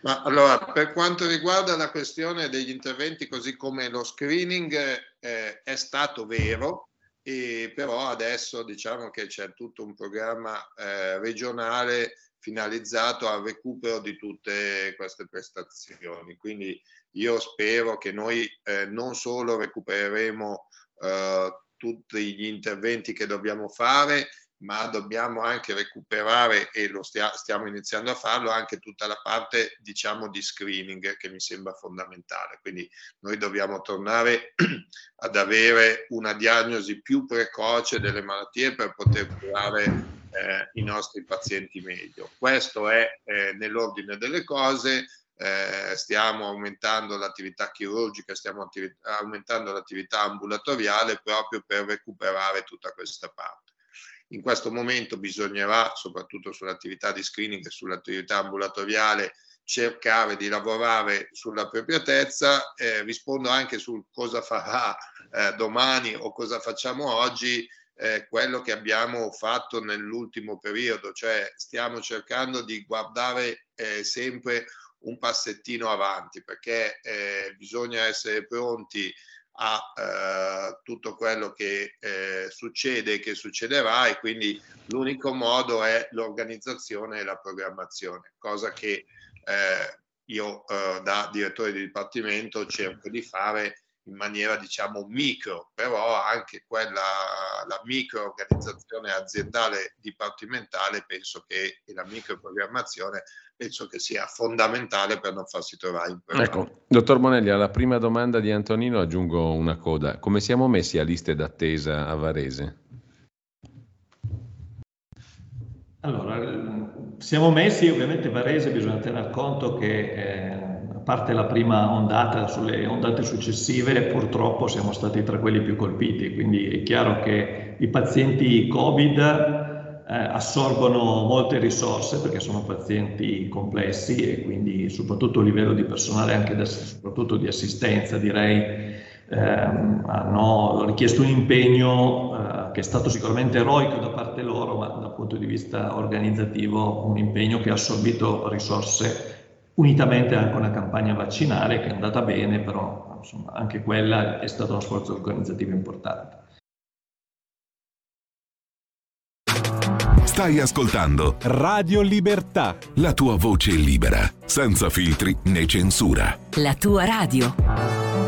Ma allora, per quanto riguarda la questione degli interventi, così come lo screening, eh, è stato vero, e però adesso diciamo che c'è tutto un programma eh, regionale finalizzato al recupero di tutte queste prestazioni. Quindi io spero che noi eh, non solo recupereremo eh, tutti gli interventi che dobbiamo fare, ma dobbiamo anche recuperare, e lo stia, stiamo iniziando a farlo, anche tutta la parte diciamo di screening che mi sembra fondamentale. Quindi noi dobbiamo tornare [clears throat] ad avere una diagnosi più precoce delle malattie per poter curare eh, i nostri pazienti meglio. Questo è eh, nell'ordine delle cose. Eh, stiamo aumentando l'attività chirurgica, stiamo attiv- aumentando l'attività ambulatoriale proprio per recuperare tutta questa parte. In questo momento bisognerà, soprattutto sull'attività di screening e sull'attività ambulatoriale, cercare di lavorare sull'appropriatezza. Eh, rispondo anche su cosa farà eh, domani o cosa facciamo oggi. Eh, quello che abbiamo fatto nell'ultimo periodo, cioè stiamo cercando di guardare eh, sempre un passettino avanti perché eh, bisogna essere pronti a eh, tutto quello che eh, succede e che succederà e quindi l'unico modo è l'organizzazione e la programmazione, cosa che eh, io eh, da direttore di dipartimento cerco di fare in maniera diciamo micro, però anche quella, la micro organizzazione aziendale dipartimentale penso che e la micro programmazione penso che sia fondamentale per non farsi trovare in problema.
Ecco, dottor Monelli, alla prima domanda di Antonino aggiungo una coda. Come siamo messi a liste d'attesa a Varese?
Allora, siamo messi, ovviamente Varese bisogna tener conto che eh, parte la prima ondata, sulle ondate successive purtroppo siamo stati tra quelli più colpiti, quindi è chiaro che i pazienti Covid eh, assorbono molte risorse perché sono pazienti complessi e quindi soprattutto a livello di personale, anche da, soprattutto di assistenza direi, ehm, hanno richiesto un impegno eh, che è stato sicuramente eroico da parte loro, ma dal punto di vista organizzativo un impegno che ha assorbito risorse unitamente anche a una campagna vaccinale che è andata bene, però insomma, anche quella è stato uno sforzo organizzativo importante.
Stai ascoltando
Radio Libertà.
la tua voce libera, senza filtri né censura.
La tua radio.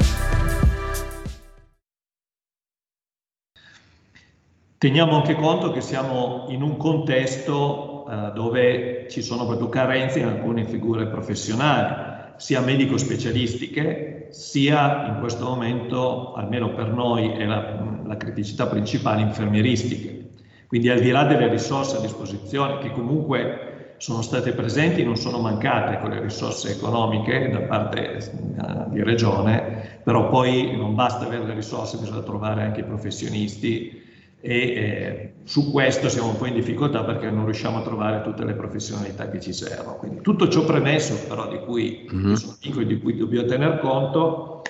Teniamo anche conto che siamo in un contesto eh, dove ci sono proprio carenze in alcune figure professionali, sia medico-specialistiche, sia in questo momento, almeno per noi, è la, la criticità principale, infermieristiche. Quindi al di là delle risorse a disposizione, che comunque sono state presenti, non sono mancate con le risorse economiche da parte eh, di regione, però poi non basta avere le risorse, bisogna trovare anche i professionisti e eh, su questo siamo un po' in difficoltà perché non riusciamo a trovare tutte le professionalità che ci servono. Quindi tutto ciò premesso però di cui mm-hmm. piccoli, di cui dobbiamo tener conto,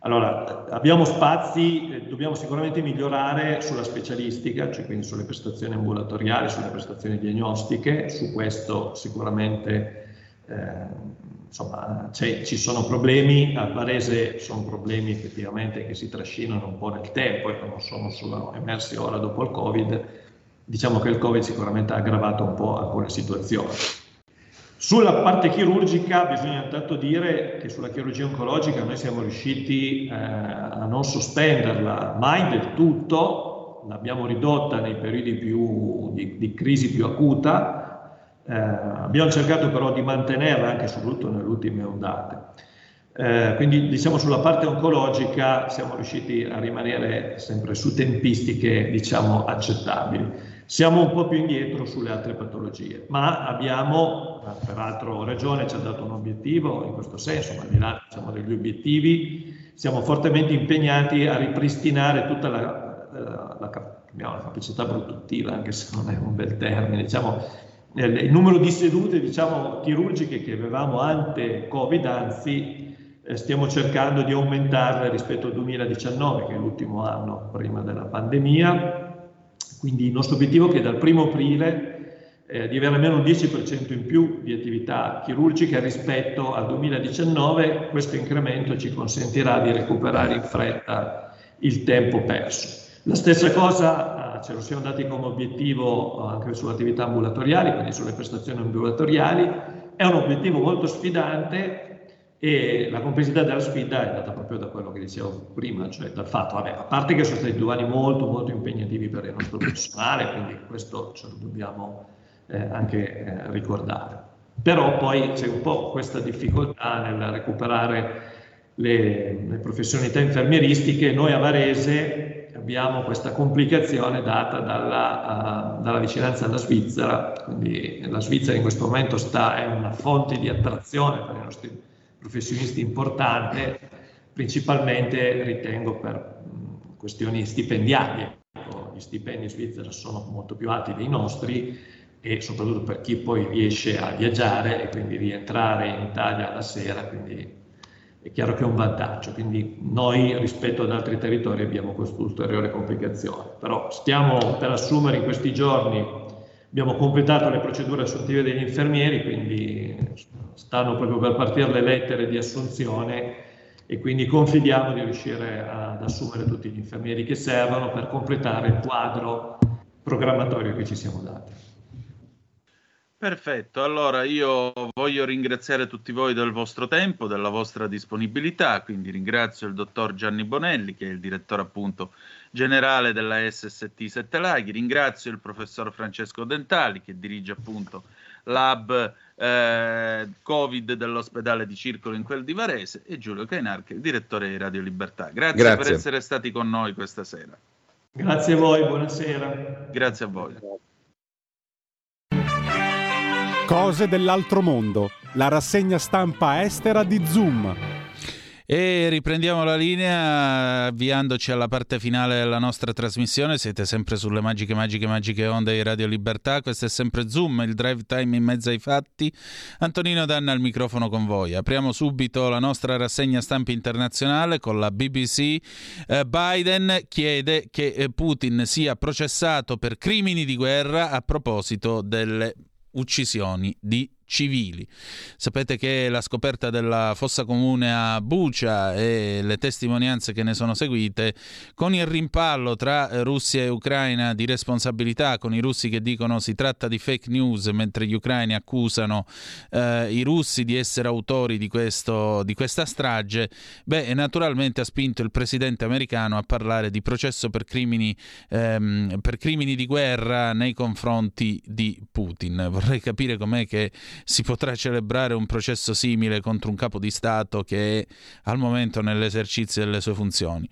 allora abbiamo spazi, eh, dobbiamo sicuramente migliorare sulla specialistica, cioè quindi sulle prestazioni ambulatoriali, sulle prestazioni diagnostiche, su questo sicuramente eh, insomma, ci sono problemi, al Varese sono problemi effettivamente che si trascinano un po' nel tempo e non sono solo emersi ora dopo il Covid. Diciamo che il Covid sicuramente ha aggravato un po' alcune situazioni. Sulla parte chirurgica bisogna intanto dire che sulla chirurgia oncologica noi siamo riusciti eh, a non sospenderla mai del tutto, l'abbiamo ridotta nei periodi più, di, di crisi più acuta, eh, abbiamo cercato però di mantenerla anche soprattutto nelle ultime ondate. Eh, quindi diciamo sulla parte oncologica siamo riusciti a rimanere sempre su tempistiche diciamo accettabili. Siamo un po' più indietro sulle altre patologie, ma abbiamo, peraltro Regione ci ha dato un obiettivo in questo senso, ma al di là diciamo, degli obiettivi, siamo fortemente impegnati a ripristinare tutta la, la, la, la capacità produttiva, anche se non è un bel termine, diciamo, il numero di sedute diciamo, chirurgiche che avevamo ante Covid, anzi eh, stiamo cercando di aumentarle rispetto al 2019, che è l'ultimo anno prima della pandemia. Quindi il nostro obiettivo è che dal 1 aprile eh, di avere almeno un 10% in più di attività chirurgiche rispetto al 2019. Questo incremento ci consentirà di recuperare in fretta il tempo perso. La stessa cosa ce lo siamo dati come obiettivo anche sulle attività ambulatoriali, quindi sulle prestazioni ambulatoriali. È un obiettivo molto sfidante e la complessità della sfida è data proprio da quello che dicevo prima, cioè dal fatto, vabbè, a parte che sono stati due anni molto molto impegnativi per il nostro personale, quindi questo ce lo dobbiamo eh, anche eh, ricordare. Però poi c'è un po' questa difficoltà nel recuperare le, le professionalità infermieristiche. Noi a Varese abbiamo questa complicazione data dalla, uh, dalla, vicinanza alla Svizzera, quindi la Svizzera in questo momento sta, è una fonte di attrazione per i nostri professionisti importante, principalmente ritengo per questioni stipendiarie. Ecco, gli stipendi in Svizzera sono molto più alti dei nostri e soprattutto per chi poi riesce a viaggiare e quindi rientrare in Italia la sera, quindi è chiaro che è un vantaggio. Quindi noi rispetto ad altri territori abbiamo questa ulteriore complicazione. Però stiamo per assumere in questi giorni, abbiamo completato le procedure assuntive degli infermieri, quindi stanno proprio per partire le lettere di assunzione e quindi confidiamo di riuscire ad assumere tutti gli infermieri che servono per completare il quadro programmatorio che ci siamo dati.
Perfetto, allora io voglio ringraziare tutti voi del vostro tempo, della vostra disponibilità, quindi ringrazio il dottor Gianni Bonelli che è il direttore appunto generale della SST Sette Laghi, ringrazio il professor Francesco Dentali che dirige appunto l'hub eh, Covid dell'ospedale di Circolo in quel di Varese e Giulio Cainar, che è il direttore di Radio Libertà. Grazie, Grazie, per essere stati con noi questa sera.
Grazie a voi, buonasera.
Grazie a voi.
Cose dell'altro mondo, la rassegna stampa estera di Zoom
e riprendiamo la linea avviandoci alla parte finale della nostra trasmissione. Siete sempre sulle magiche, magiche, magiche onde di Radio Libertà. Questo è sempre Zoom, il drive time in mezzo ai fatti. Antonino Danna al microfono con voi. Apriamo subito la nostra rassegna stampa internazionale con la BBC. Eh, Biden chiede che eh, Putin sia processato per crimini di guerra a proposito delle uccisioni di civili. Sapete che la scoperta della fossa comune a Bucia e le testimonianze che ne sono seguite, con il rimpallo tra Russia e Ucraina di responsabilità, con i russi che dicono si tratta di fake news, mentre gli ucraini accusano eh, i russi di essere autori di, questo, di questa strage, beh, naturalmente ha spinto il presidente americano a parlare di processo per crimini, ehm, per crimini di guerra nei confronti di Putin. Vorrei capire com'è che si potrà celebrare un processo simile contro un capo di Stato che è al momento nell'esercizio delle sue funzioni.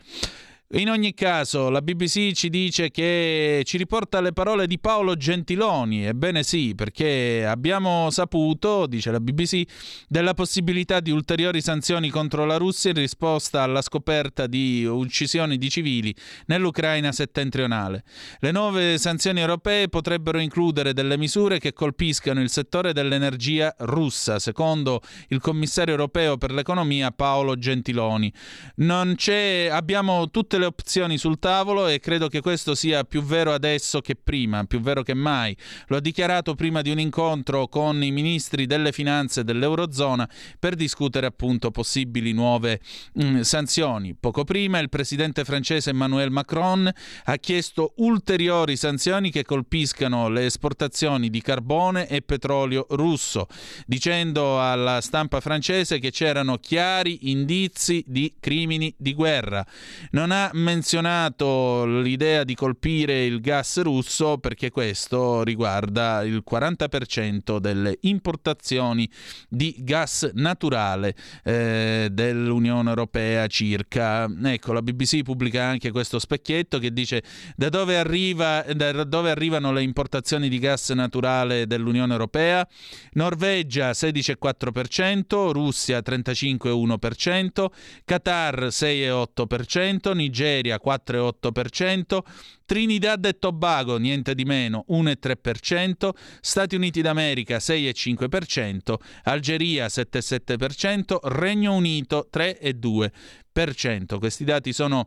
In ogni caso, la BBC ci dice che ci riporta le parole di Paolo Gentiloni. Ebbene sì, perché abbiamo saputo, dice la BBC, della possibilità di ulteriori sanzioni contro la Russia in risposta alla scoperta di uccisioni di civili nell'Ucraina settentrionale. Le nuove sanzioni europee potrebbero includere delle misure che colpiscano il settore dell'energia russa, secondo il commissario europeo per l'economia Paolo Gentiloni. Non c'è, abbiamo tutte le opzioni sul tavolo e credo che questo sia più vero adesso che prima, più vero che mai. Lo ha dichiarato prima di un incontro con i ministri delle finanze dell'Eurozona per discutere appunto possibili nuove mh, mm, sanzioni. Poco prima il presidente francese Emmanuel Macron ha chiesto ulteriori sanzioni che colpiscano le esportazioni di carbone e petrolio russo, dicendo alla stampa francese che c'erano chiari indizi di crimini di guerra. Non ha menzionato l'idea di colpire il gas russo perché questo riguarda il 40% delle importazioni di gas naturale eh, dell'Unione Europea circa. Ecco, la BBC pubblica anche questo specchietto che dice da dove, arriva, da dove arrivano le importazioni di gas naturale dell'Unione Europea. Norvegia 16,4%, Russia 35,1%, Qatar 6,8%, Nigeria Nigeria 4,8%, Trinidad e Tobago niente di meno 1,3%, Stati Uniti d'America 6,5%, Algeria 7,7%, Regno Unito 3,2%. Questi dati sono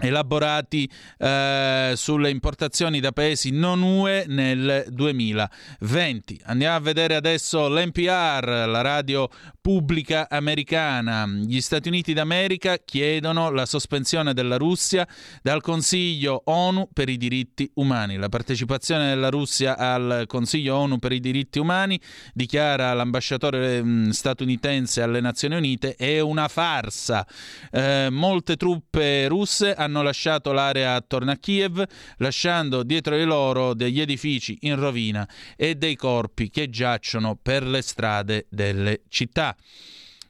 elaborati eh, sulle importazioni da paesi non UE nel 2020. Andiamo a vedere adesso l'NPR, la radio pubblica americana. Gli Stati Uniti d'America chiedono la sospensione della Russia dal Consiglio ONU per i diritti umani. La partecipazione della Russia al Consiglio ONU per i diritti umani, dichiara l'ambasciatore mm, statunitense alle Nazioni Unite, è una farsa. Eh, molte truppe russe hanno lasciato l'area attorno a Kiev, lasciando dietro di loro degli edifici in rovina e dei corpi che giacciono per le strade delle città.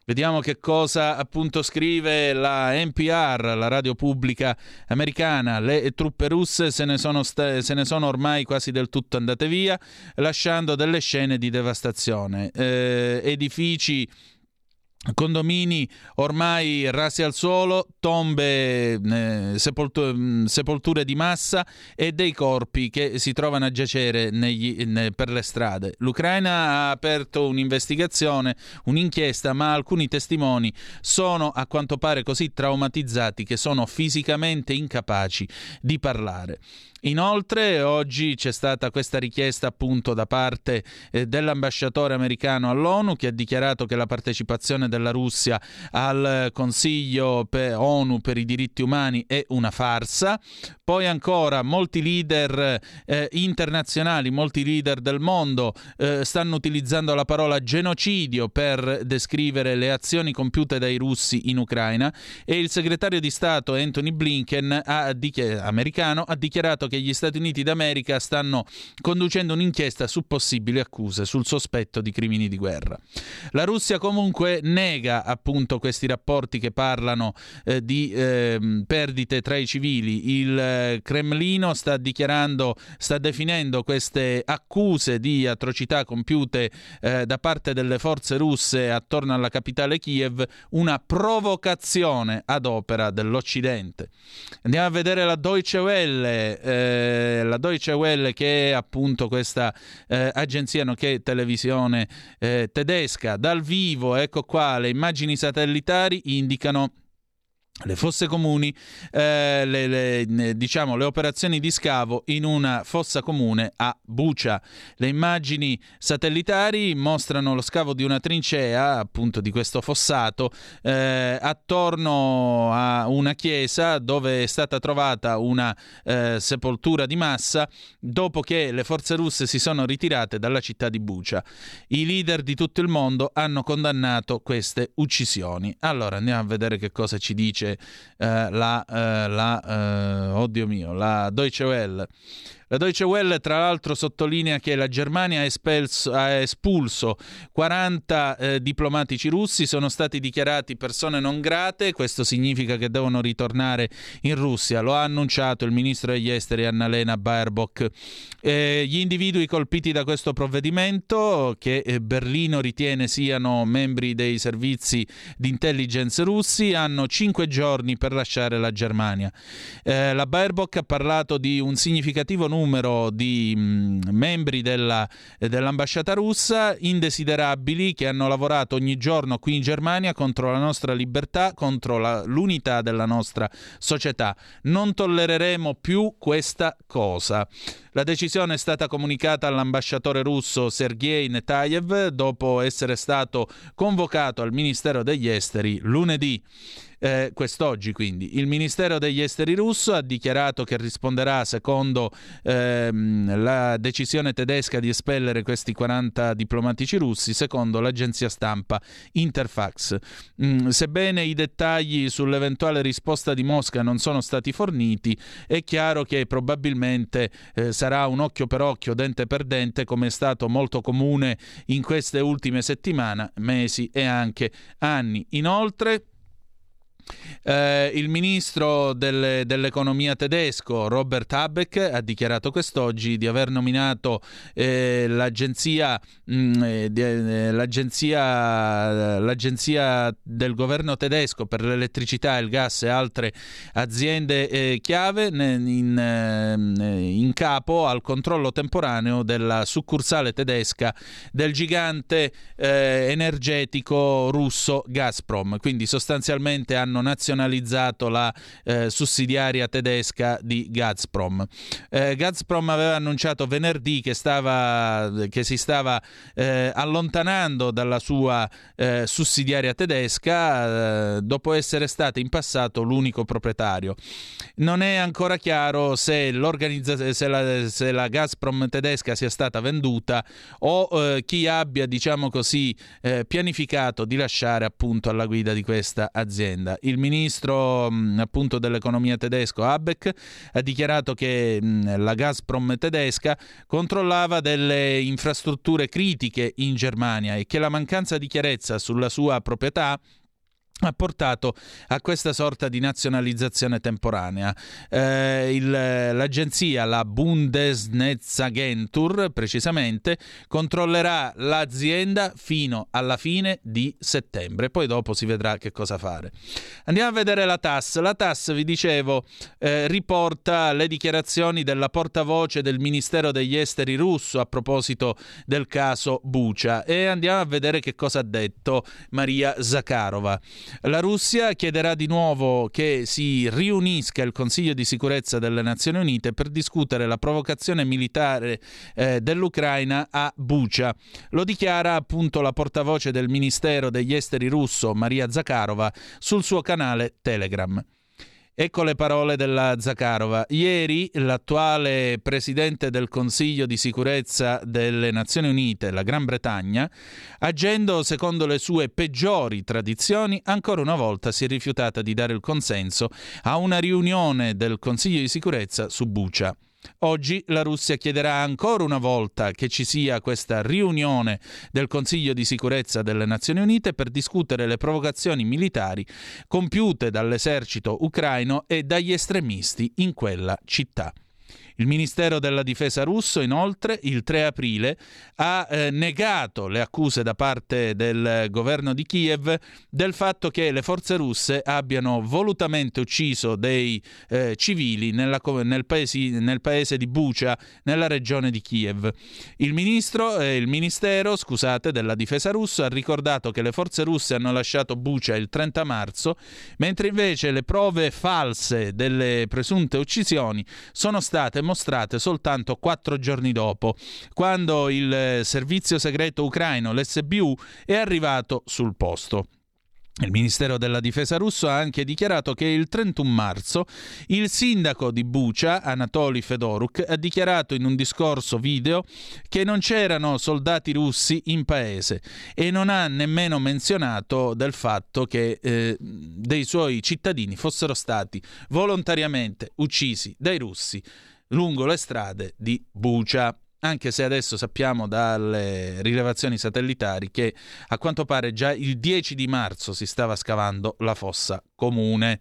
Vediamo che cosa appunto scrive la NPR, la radio pubblica americana. Le truppe russe se ne, sono sta- se ne sono ormai quasi del tutto andate via, lasciando delle scene di devastazione. Eh, edifici Condomini ormai rasi al suolo, tombe, eh, sepoltu- sepolture di massa e dei corpi che si trovano a giacere negli, ne, per le strade. L'Ucraina ha aperto un'investigazione, un'inchiesta, ma alcuni testimoni sono a quanto pare così traumatizzati che sono fisicamente incapaci di parlare. Inoltre oggi c'è stata questa richiesta appunto da parte eh, dell'ambasciatore americano all'ONU che ha dichiarato che la partecipazione della Russia al Consiglio per ONU per i diritti umani è una farsa. Poi ancora molti leader eh, internazionali, molti leader del mondo eh, stanno utilizzando la parola genocidio per descrivere le azioni compiute dai russi in Ucraina e il segretario di Stato Anthony Blinken ha dichi- americano ha dichiarato che che gli Stati Uniti d'America stanno conducendo un'inchiesta su possibili accuse sul sospetto di crimini di guerra. La Russia comunque nega appunto questi rapporti che parlano eh, di eh, perdite tra i civili. Il eh, Cremlino sta dichiarando, sta definendo queste accuse di atrocità compiute eh, da parte delle forze russe attorno alla capitale Kiev una provocazione ad opera dell'Occidente. Andiamo a vedere la Deutsche Welle. Eh, la Deutsche Welle che è appunto questa eh, agenzia nonché televisione eh, tedesca. Dal vivo ecco qua le immagini satellitari indicano le fosse comuni, eh, le, le, diciamo, le operazioni di scavo in una fossa comune a Bucia. Le immagini satellitari mostrano lo scavo di una trincea, appunto di questo fossato, eh, attorno a una chiesa dove è stata trovata una eh, sepoltura di massa dopo che le forze russe si sono ritirate dalla città di Bucia. I leader di tutto il mondo hanno condannato queste uccisioni. Allora andiamo a vedere che cosa ci dice dice eh, la, eh, la eh, oddio mio, la Deutsche Welle. La Deutsche Welle tra l'altro sottolinea che la Germania ha, espelso, ha espulso 40 eh, diplomatici russi, sono stati dichiarati persone non grate, questo significa che devono ritornare in Russia, lo ha annunciato il ministro degli esteri Annalena Baerbock. Eh, gli individui colpiti da questo provvedimento, che eh, Berlino ritiene siano membri dei servizi di intelligence russi, hanno 5 giorni per lasciare la Germania. Eh, la Baerbock ha parlato di un significativo numero numero di mh, membri della, dell'ambasciata russa indesiderabili che hanno lavorato ogni giorno qui in Germania contro la nostra libertà, contro la, l'unità della nostra società. Non tollereremo più questa cosa. La decisione è stata comunicata all'ambasciatore russo Sergei Netayev dopo essere stato convocato al Ministero degli Esteri lunedì eh, quest'oggi quindi. Il Ministero degli Esteri russo ha dichiarato che risponderà secondo ehm, la decisione tedesca di espellere questi 40 diplomatici russi, secondo l'agenzia stampa Interfax. Mm, sebbene i dettagli sull'eventuale risposta di Mosca non sono stati forniti, è chiaro che probabilmente eh, sarà un occhio per occhio, dente per dente, come è stato molto comune in queste ultime settimane, mesi e anche anni. Inoltre, eh, il ministro delle, dell'economia tedesco Robert Habeck ha dichiarato quest'oggi di aver nominato eh, l'agenzia, mh, mm, eh, eh, l'agenzia, l'agenzia, del governo tedesco per l'elettricità, il gas e altre aziende eh, chiave in, eh, in, capo al controllo temporaneo della succursale tedesca del gigante energetico russo Gazprom. Quindi sostanzialmente hanno hanno nazionalizzato la eh, sussidiaria tedesca di Gazprom. Eh, Gazprom aveva annunciato venerdì che, stava, che si stava eh, allontanando dalla sua eh, sussidiaria tedesca eh, dopo essere stata in passato l'unico proprietario. Non è ancora chiaro se, se, la, se la Gazprom tedesca sia stata venduta o eh, chi abbia, diciamo così, pianificato di lasciare appunto alla guida di questa azienda il ministro mh, appunto dell'economia tedesco Habeck ha dichiarato che mh, la Gazprom tedesca controllava delle infrastrutture critiche in Germania e che la mancanza di chiarezza sulla sua proprietà ha portato a questa sorta di nazionalizzazione temporanea. Eh, il, l'agenzia, la Bundesnetzagentur precisamente, controllerà l'azienda fino alla fine di settembre, poi dopo si vedrà che cosa fare. Andiamo a vedere la TAS. La TAS, vi dicevo, eh, riporta le dichiarazioni della portavoce del Ministero degli Esteri russo a proposito del caso Bucia e andiamo a vedere che cosa ha detto Maria Zakharova. La Russia chiederà di nuovo che si riunisca il Consiglio di sicurezza delle Nazioni Unite per discutere la provocazione militare eh, dell'Ucraina a Bucha. Lo dichiara appunto la portavoce del Ministero degli Esteri russo, Maria Zakharova, sul suo canale Telegram. Ecco le parole della Zakharova. Ieri l'attuale presidente del Consiglio di sicurezza delle Nazioni Unite, la Gran Bretagna, agendo secondo le sue peggiori tradizioni, ancora una volta si è rifiutata di dare il consenso a una riunione del Consiglio di sicurezza su Bucha. Oggi la Russia chiederà ancora una volta che ci sia questa riunione del Consiglio di sicurezza delle Nazioni Unite per discutere le provocazioni militari compiute dall'esercito ucraino e dagli estremisti in quella città. Il Ministero della Difesa russo, inoltre, il 3 aprile ha eh, negato le accuse da parte del governo di Kiev del fatto che le forze russe abbiano volutamente ucciso dei eh, civili nella, nel, paesi, nel, paese di Bucha, nella regione di Kiev. Il, ministro, eh, il Ministero scusate, della Difesa russo ha ricordato che le forze russe hanno lasciato Bucha il 30 marzo, mentre invece le prove false delle presunte uccisioni sono state mostrate soltanto quattro giorni dopo, quando il eh, servizio segreto ucraino, l'SBU, è arrivato sul posto. Il Ministero della Difesa russo ha anche dichiarato che il 31 marzo il sindaco di Bucha, Anatoly Fedoruk, ha dichiarato in un discorso video che non c'erano soldati russi in paese e non ha nemmeno menzionato del fatto che eh, dei suoi cittadini fossero stati volontariamente uccisi dai russi lungo le strade di Bucia. Anche se adesso sappiamo dalle rilevazioni satellitari che a quanto pare già il 10 di marzo si stava scavando la fossa comune.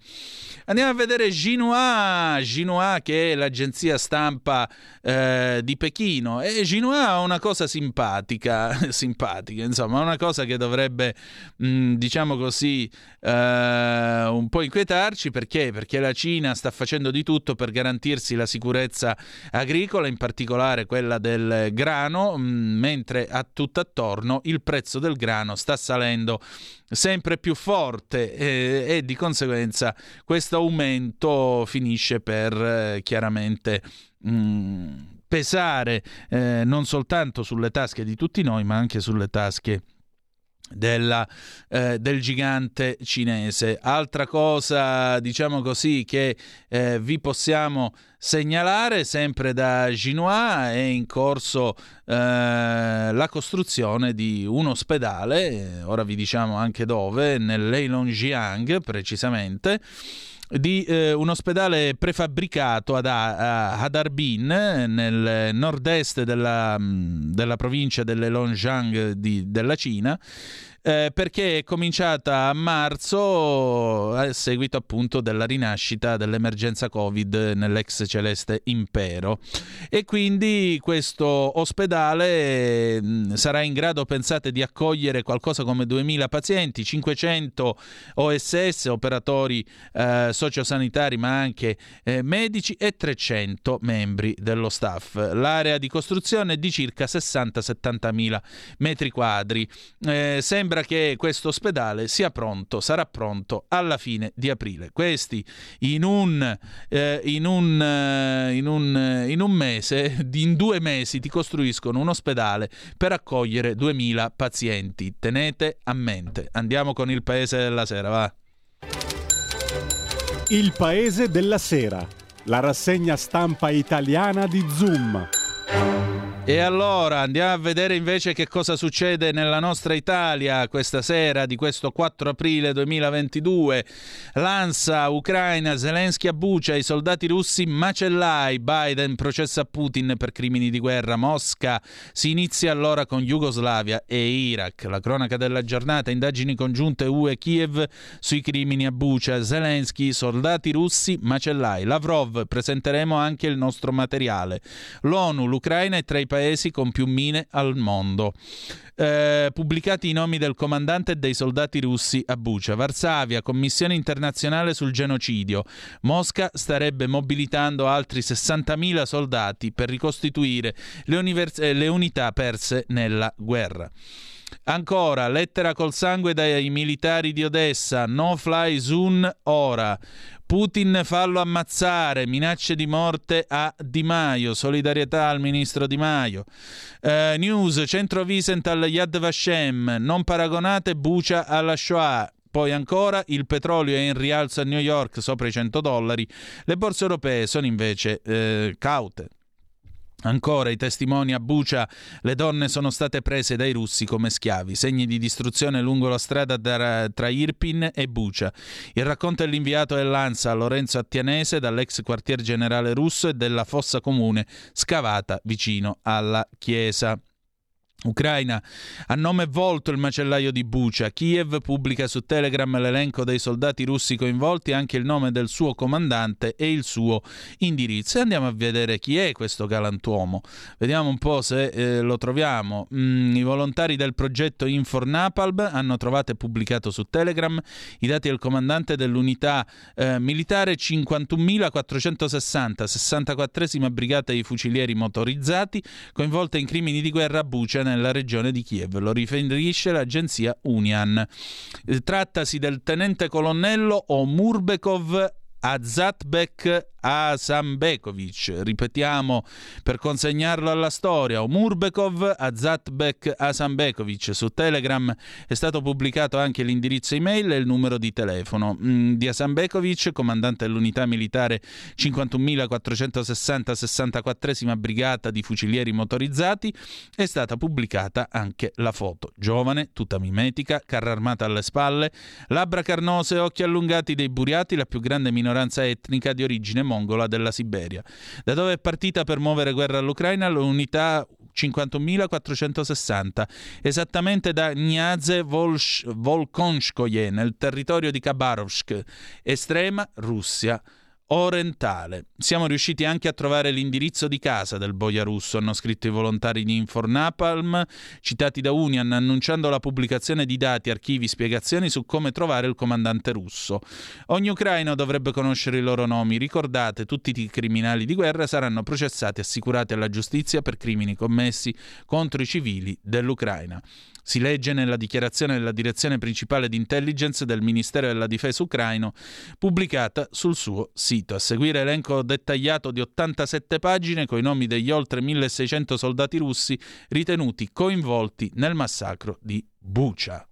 Andiamo a vedere Xinhua, Xinhua che è l'agenzia stampa eh, di Pechino e Xinhua ha una cosa simpatica, [laughs] simpatica, insomma, una cosa che dovrebbe, mh, mm, diciamo così, eh, un po' inquietarci perché? Perché la Cina sta facendo di tutto per garantirsi la sicurezza agricola, in particolare quella del grano, mh, mm, mentre a tutt'attorno il prezzo del grano sta salendo sempre più forte eh, e di conseguenza questo aumento finisce per eh, chiaramente mh, mm, pesare eh, non soltanto sulle tasche di tutti noi ma anche sulle tasche della, eh, del gigante cinese. Altra cosa, diciamo così, che eh, vi possiamo segnalare, sempre da Ginois, è in corso eh, la costruzione di un ospedale, ora vi diciamo anche dove, nell'Heilongjiang precisamente, di eh, un ospedale prefabbricato ad, ad Harbin, nel nord-est della, della provincia dell'Heilongjiang di, della Cina, eh, perché è cominciata a marzo a seguito appunto della rinascita dell'emergenza Covid nell'ex celeste impero e quindi questo ospedale mh, sarà in grado, pensate, di accogliere qualcosa come 2000 pazienti, 500 OSS, operatori eh, sociosanitari ma anche eh, medici e 300 membri dello staff. L'area di costruzione è di circa 60-70 mila metri quadri. Eh, sembra sembra che questo ospedale sia pronto, sarà pronto alla fine di aprile. Questi in un, eh, in un, eh, in un, in un mese, [laughs] in due mesi ti costruiscono un ospedale per accogliere 2000 pazienti. Tenete a mente. Andiamo con il paese della sera, va.
Il paese della sera, la rassegna stampa italiana di Zoom.
E allora andiamo a vedere invece che cosa succede nella nostra Italia questa sera di questo 4 aprile 2022. L'ANSA, Ucraina, Zelensky a Bucia, i soldati russi macellai, Biden processa Putin per crimini di guerra, Mosca si inizia allora con Jugoslavia e Iraq. La cronaca della giornata, indagini congiunte UE-Kiev sui crimini a Bucia, Zelensky, soldati russi macellai, Lavrov, presenteremo anche il nostro materiale. L'ONU, l'Ucraina è tra i paesi con più mine al mondo. Eh, pubblicati i nomi del comandante e dei soldati russi a Bucia. Varsavia, Commissione internazionale sul genocidio. Mosca starebbe mobilitando altri 60.000 soldati per ricostituire le, univers- eh, le unità perse nella guerra. Ancora, lettera col sangue dai militari di Odessa, no fly zone ora. Putin fallo ammazzare, minacce di morte a Di Maio, solidarietà al ministro Di Maio. Uh, news, centro Wiesenthal Yad Vashem, non paragonate Bucia alla Shoah. Poi ancora il petrolio è in rialzo a New York sopra i 100 dollari, le borse europee sono invece eh, caute. Ancora i testimoni a Bucia, le donne sono state prese dai russi come schiavi, segni di distruzione lungo la strada tra Irpin e Bucia. Il racconto è l'inviato dell'ANSA Lorenzo Attianese dall'ex quartier generale russo e della fossa comune scavata vicino alla chiesa. Ucraina. A nome volto il macellaio di Bucia. Kiev pubblica su Telegram l'elenco dei soldati russi coinvolti anche il nome del suo comandante e il suo indirizzo. E andiamo a vedere chi è questo galantuomo. Vediamo un po' se eh, lo troviamo. Mm, I volontari del progetto Infor Napalm hanno trovato e pubblicato su Telegram i dati del comandante dell'unità eh, militare 51.460, 64esima brigata di fucilieri motorizzati, coinvolta in crimini di guerra a Bucia nella regione di Kiev, lo riferisce l'agenzia Unian. Eh, trattasi del tenente colonnello Omurbekov Azatbek Asambekovic. Ripetiamo per consegnarlo alla storia. Omurbekov Azatbek Asambekovic. Su Telegram è stato pubblicato anche l'indirizzo email e il numero di telefono. Mm, di Asambekovic, comandante dell'unità militare 51.460 64 Brigata di Fucilieri Motorizzati, è stata pubblicata anche la foto. Giovane, tutta mimetica, carra armata alle spalle, labbra carnose, occhi allungati dei buriati, la più grande minoranza etnica di origine mongola della Siberia. Da dove è partita per muovere guerra all'Ucraina? L'unità 50.460, esattamente da Gniaze Volkonskoye, nel territorio di Khabarovsk, estrema Russia orientale. Siamo riusciti anche a trovare l'indirizzo di casa del boia russo, hanno scritto i volontari di Infornapalm, citati da Union, annunciando la pubblicazione di dati, archivi, spiegazioni su come trovare il comandante russo. Ogni ucraino dovrebbe conoscere i loro nomi. Ricordate, tutti i criminali di guerra saranno processati e assicurati alla giustizia per crimini commessi contro i civili dell'Ucraina. Si legge nella dichiarazione della direzione principale di intelligence del Ministero della Difesa ucraino, pubblicata sul suo sito. A seguire elenco dettagliato di 87 pagine con i nomi degli oltre 1600 soldati russi ritenuti coinvolti nel massacro di Bucha.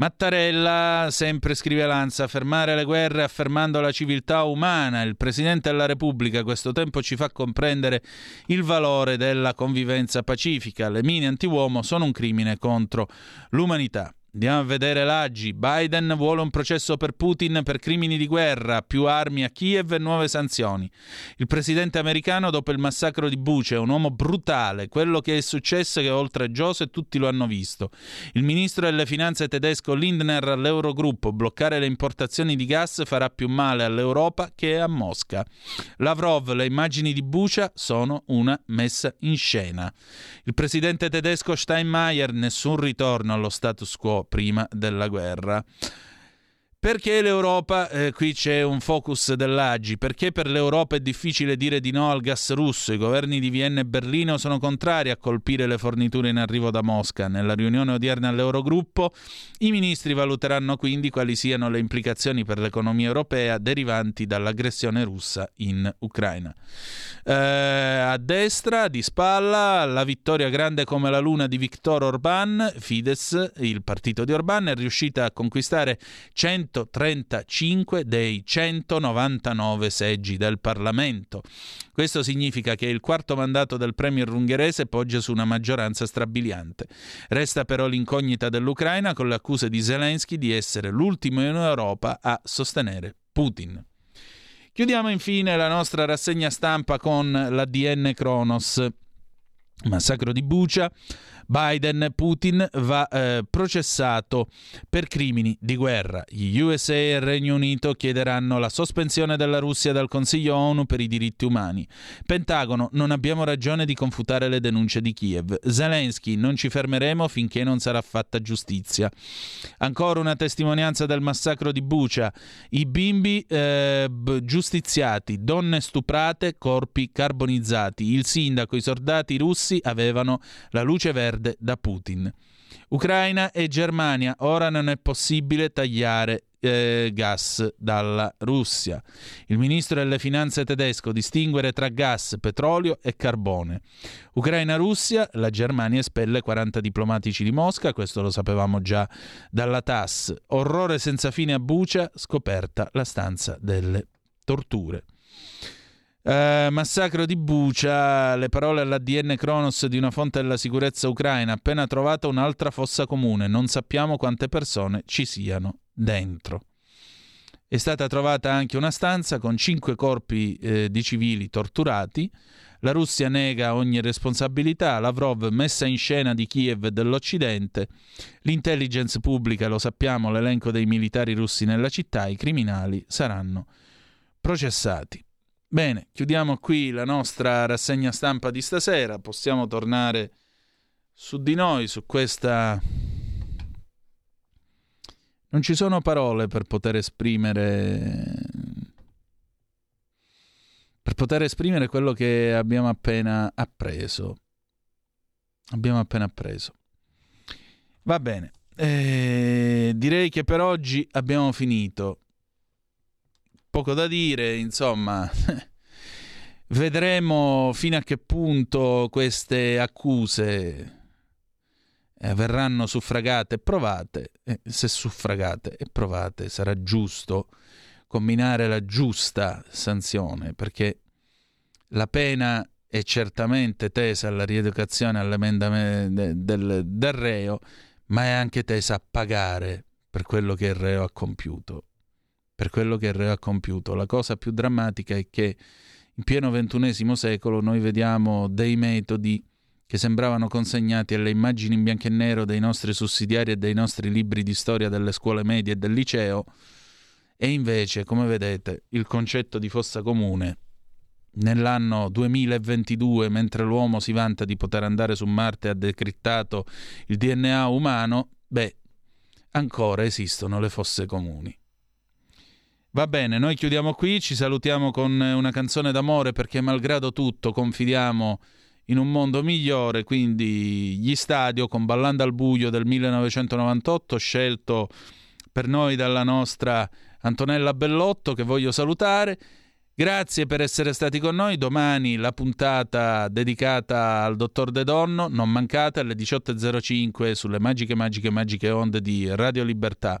Mattarella, sempre scrive Lanza, fermare le guerre affermando la civiltà umana. Il Presidente della Repubblica questo tempo ci fa comprendere il valore della convivenza pacifica. Le mine antiuomo sono un crimine contro l'umanità. Andiamo a vedere l'Aggi. Biden vuole un processo per Putin per crimini di guerra, più armi a Kiev e nuove sanzioni. Il presidente americano, dopo il massacro di Buce, è un uomo brutale. Quello che è successo è che oltre a Joseph tutti lo hanno visto. Il ministro delle finanze tedesco Lindner all'Eurogruppo. Bloccare le importazioni di gas farà più male all'Europa che a Mosca. Lavrov, le immagini di Bucia sono una messa in scena. Il presidente tedesco Steinmeier, nessun ritorno allo status quo prima della guerra. Perché l'Europa, eh, qui c'è un focus dell'Agi, perché per l'Europa è difficile dire di no al gas russo? I governi di Vienna e Berlino sono contrari a colpire le forniture in arrivo da Mosca. Nella riunione odierna all'Eurogruppo i ministri valuteranno quindi quali siano le implicazioni per l'economia europea derivanti dall'aggressione russa in Ucraina. Eh, a destra, di spalla, la vittoria grande come la luna di Viktor Orban, Fidesz, il partito di Orban, è riuscita a conquistare 100 135 dei 199 seggi del Parlamento. Questo significa che il quarto mandato del premier ungherese poggia su una maggioranza strabiliante. Resta però l'incognita dell'Ucraina con le accuse di Zelensky di essere l'ultimo in Europa a sostenere Putin. Chiudiamo infine la nostra rassegna stampa con l'ADN Kronos. Massacro di Bucia, Biden, Putin va eh, processato per crimini di guerra. Gli USA e il Regno Unito chiederanno la sospensione della Russia dal Consiglio ONU per i diritti umani. Pentagono, non abbiamo ragione di confutare le denunce di Kiev. Zelensky, non ci fermeremo finché non sarà fatta giustizia. Ancora una testimonianza del massacro di Bucia. I bimbi eh, giustiziati, donne stuprate, corpi carbonizzati. Il sindaco, i soldati russi avevano la luce verde da Putin. Ucraina e Germania, ora non è possibile tagliare eh, gas dalla Russia. Il ministro delle finanze tedesco distinguere tra gas, petrolio e carbone. Ucraina-Russia, la Germania espelle 40 diplomatici di Mosca, questo lo sapevamo già dalla TAS. Orrore senza fine a Bucia, scoperta la stanza delle torture. Uh, massacro di Bucia, le parole all'ADN Kronos di una fonte della sicurezza ucraina, appena trovata un'altra fossa comune, non sappiamo quante persone ci siano dentro. È stata trovata anche una stanza con cinque corpi eh, di civili torturati. La Russia nega ogni responsabilità, Lavrov messa in scena di Kiev e dell'Occidente, l'intelligence pubblica, lo sappiamo, l'elenco dei militari russi nella città, i criminali saranno processati. Bene, chiudiamo qui la nostra rassegna stampa di stasera. Possiamo tornare su di noi, su questa... Non ci sono parole per poter esprimere... per poter esprimere quello che abbiamo appena appreso. Abbiamo appena appreso. Va bene. Eh, direi che per oggi abbiamo finito poco da dire, insomma, [laughs] vedremo fino a che punto queste accuse eh, verranno suffragate e provate. Se suffragate e provate sarà giusto combinare la giusta sanzione, perché la pena è certamente tesa alla rieducazione all'emendamento del, del reo, ma è anche tesa a pagare per quello che il reo ha compiuto per quello che il re ha compiuto. La cosa più drammatica è che in pieno ventunesimo secolo noi vediamo dei metodi che sembravano consegnati alle immagini in bianco e nero dei nostri sussidiari e dei nostri libri di storia delle scuole medie e del liceo, e invece, come vedete, il concetto di fossa comune nell'anno 2022, mentre l'uomo si vanta di poter andare su Marte e ha decrittato il DNA umano, beh, ancora esistono le fosse comuni. Va bene, noi chiudiamo qui, ci salutiamo con una canzone d'amore perché malgrado tutto confidiamo in un mondo migliore, quindi gli stadio con Ballando al buio del 1998 scelto per noi dalla nostra Antonella Bellotto che voglio salutare. Grazie per essere stati con noi. Domani la puntata dedicata al dottor De Donno, non mancate alle 18.05 sulle magiche, magiche, magiche onde di Radio Libertà.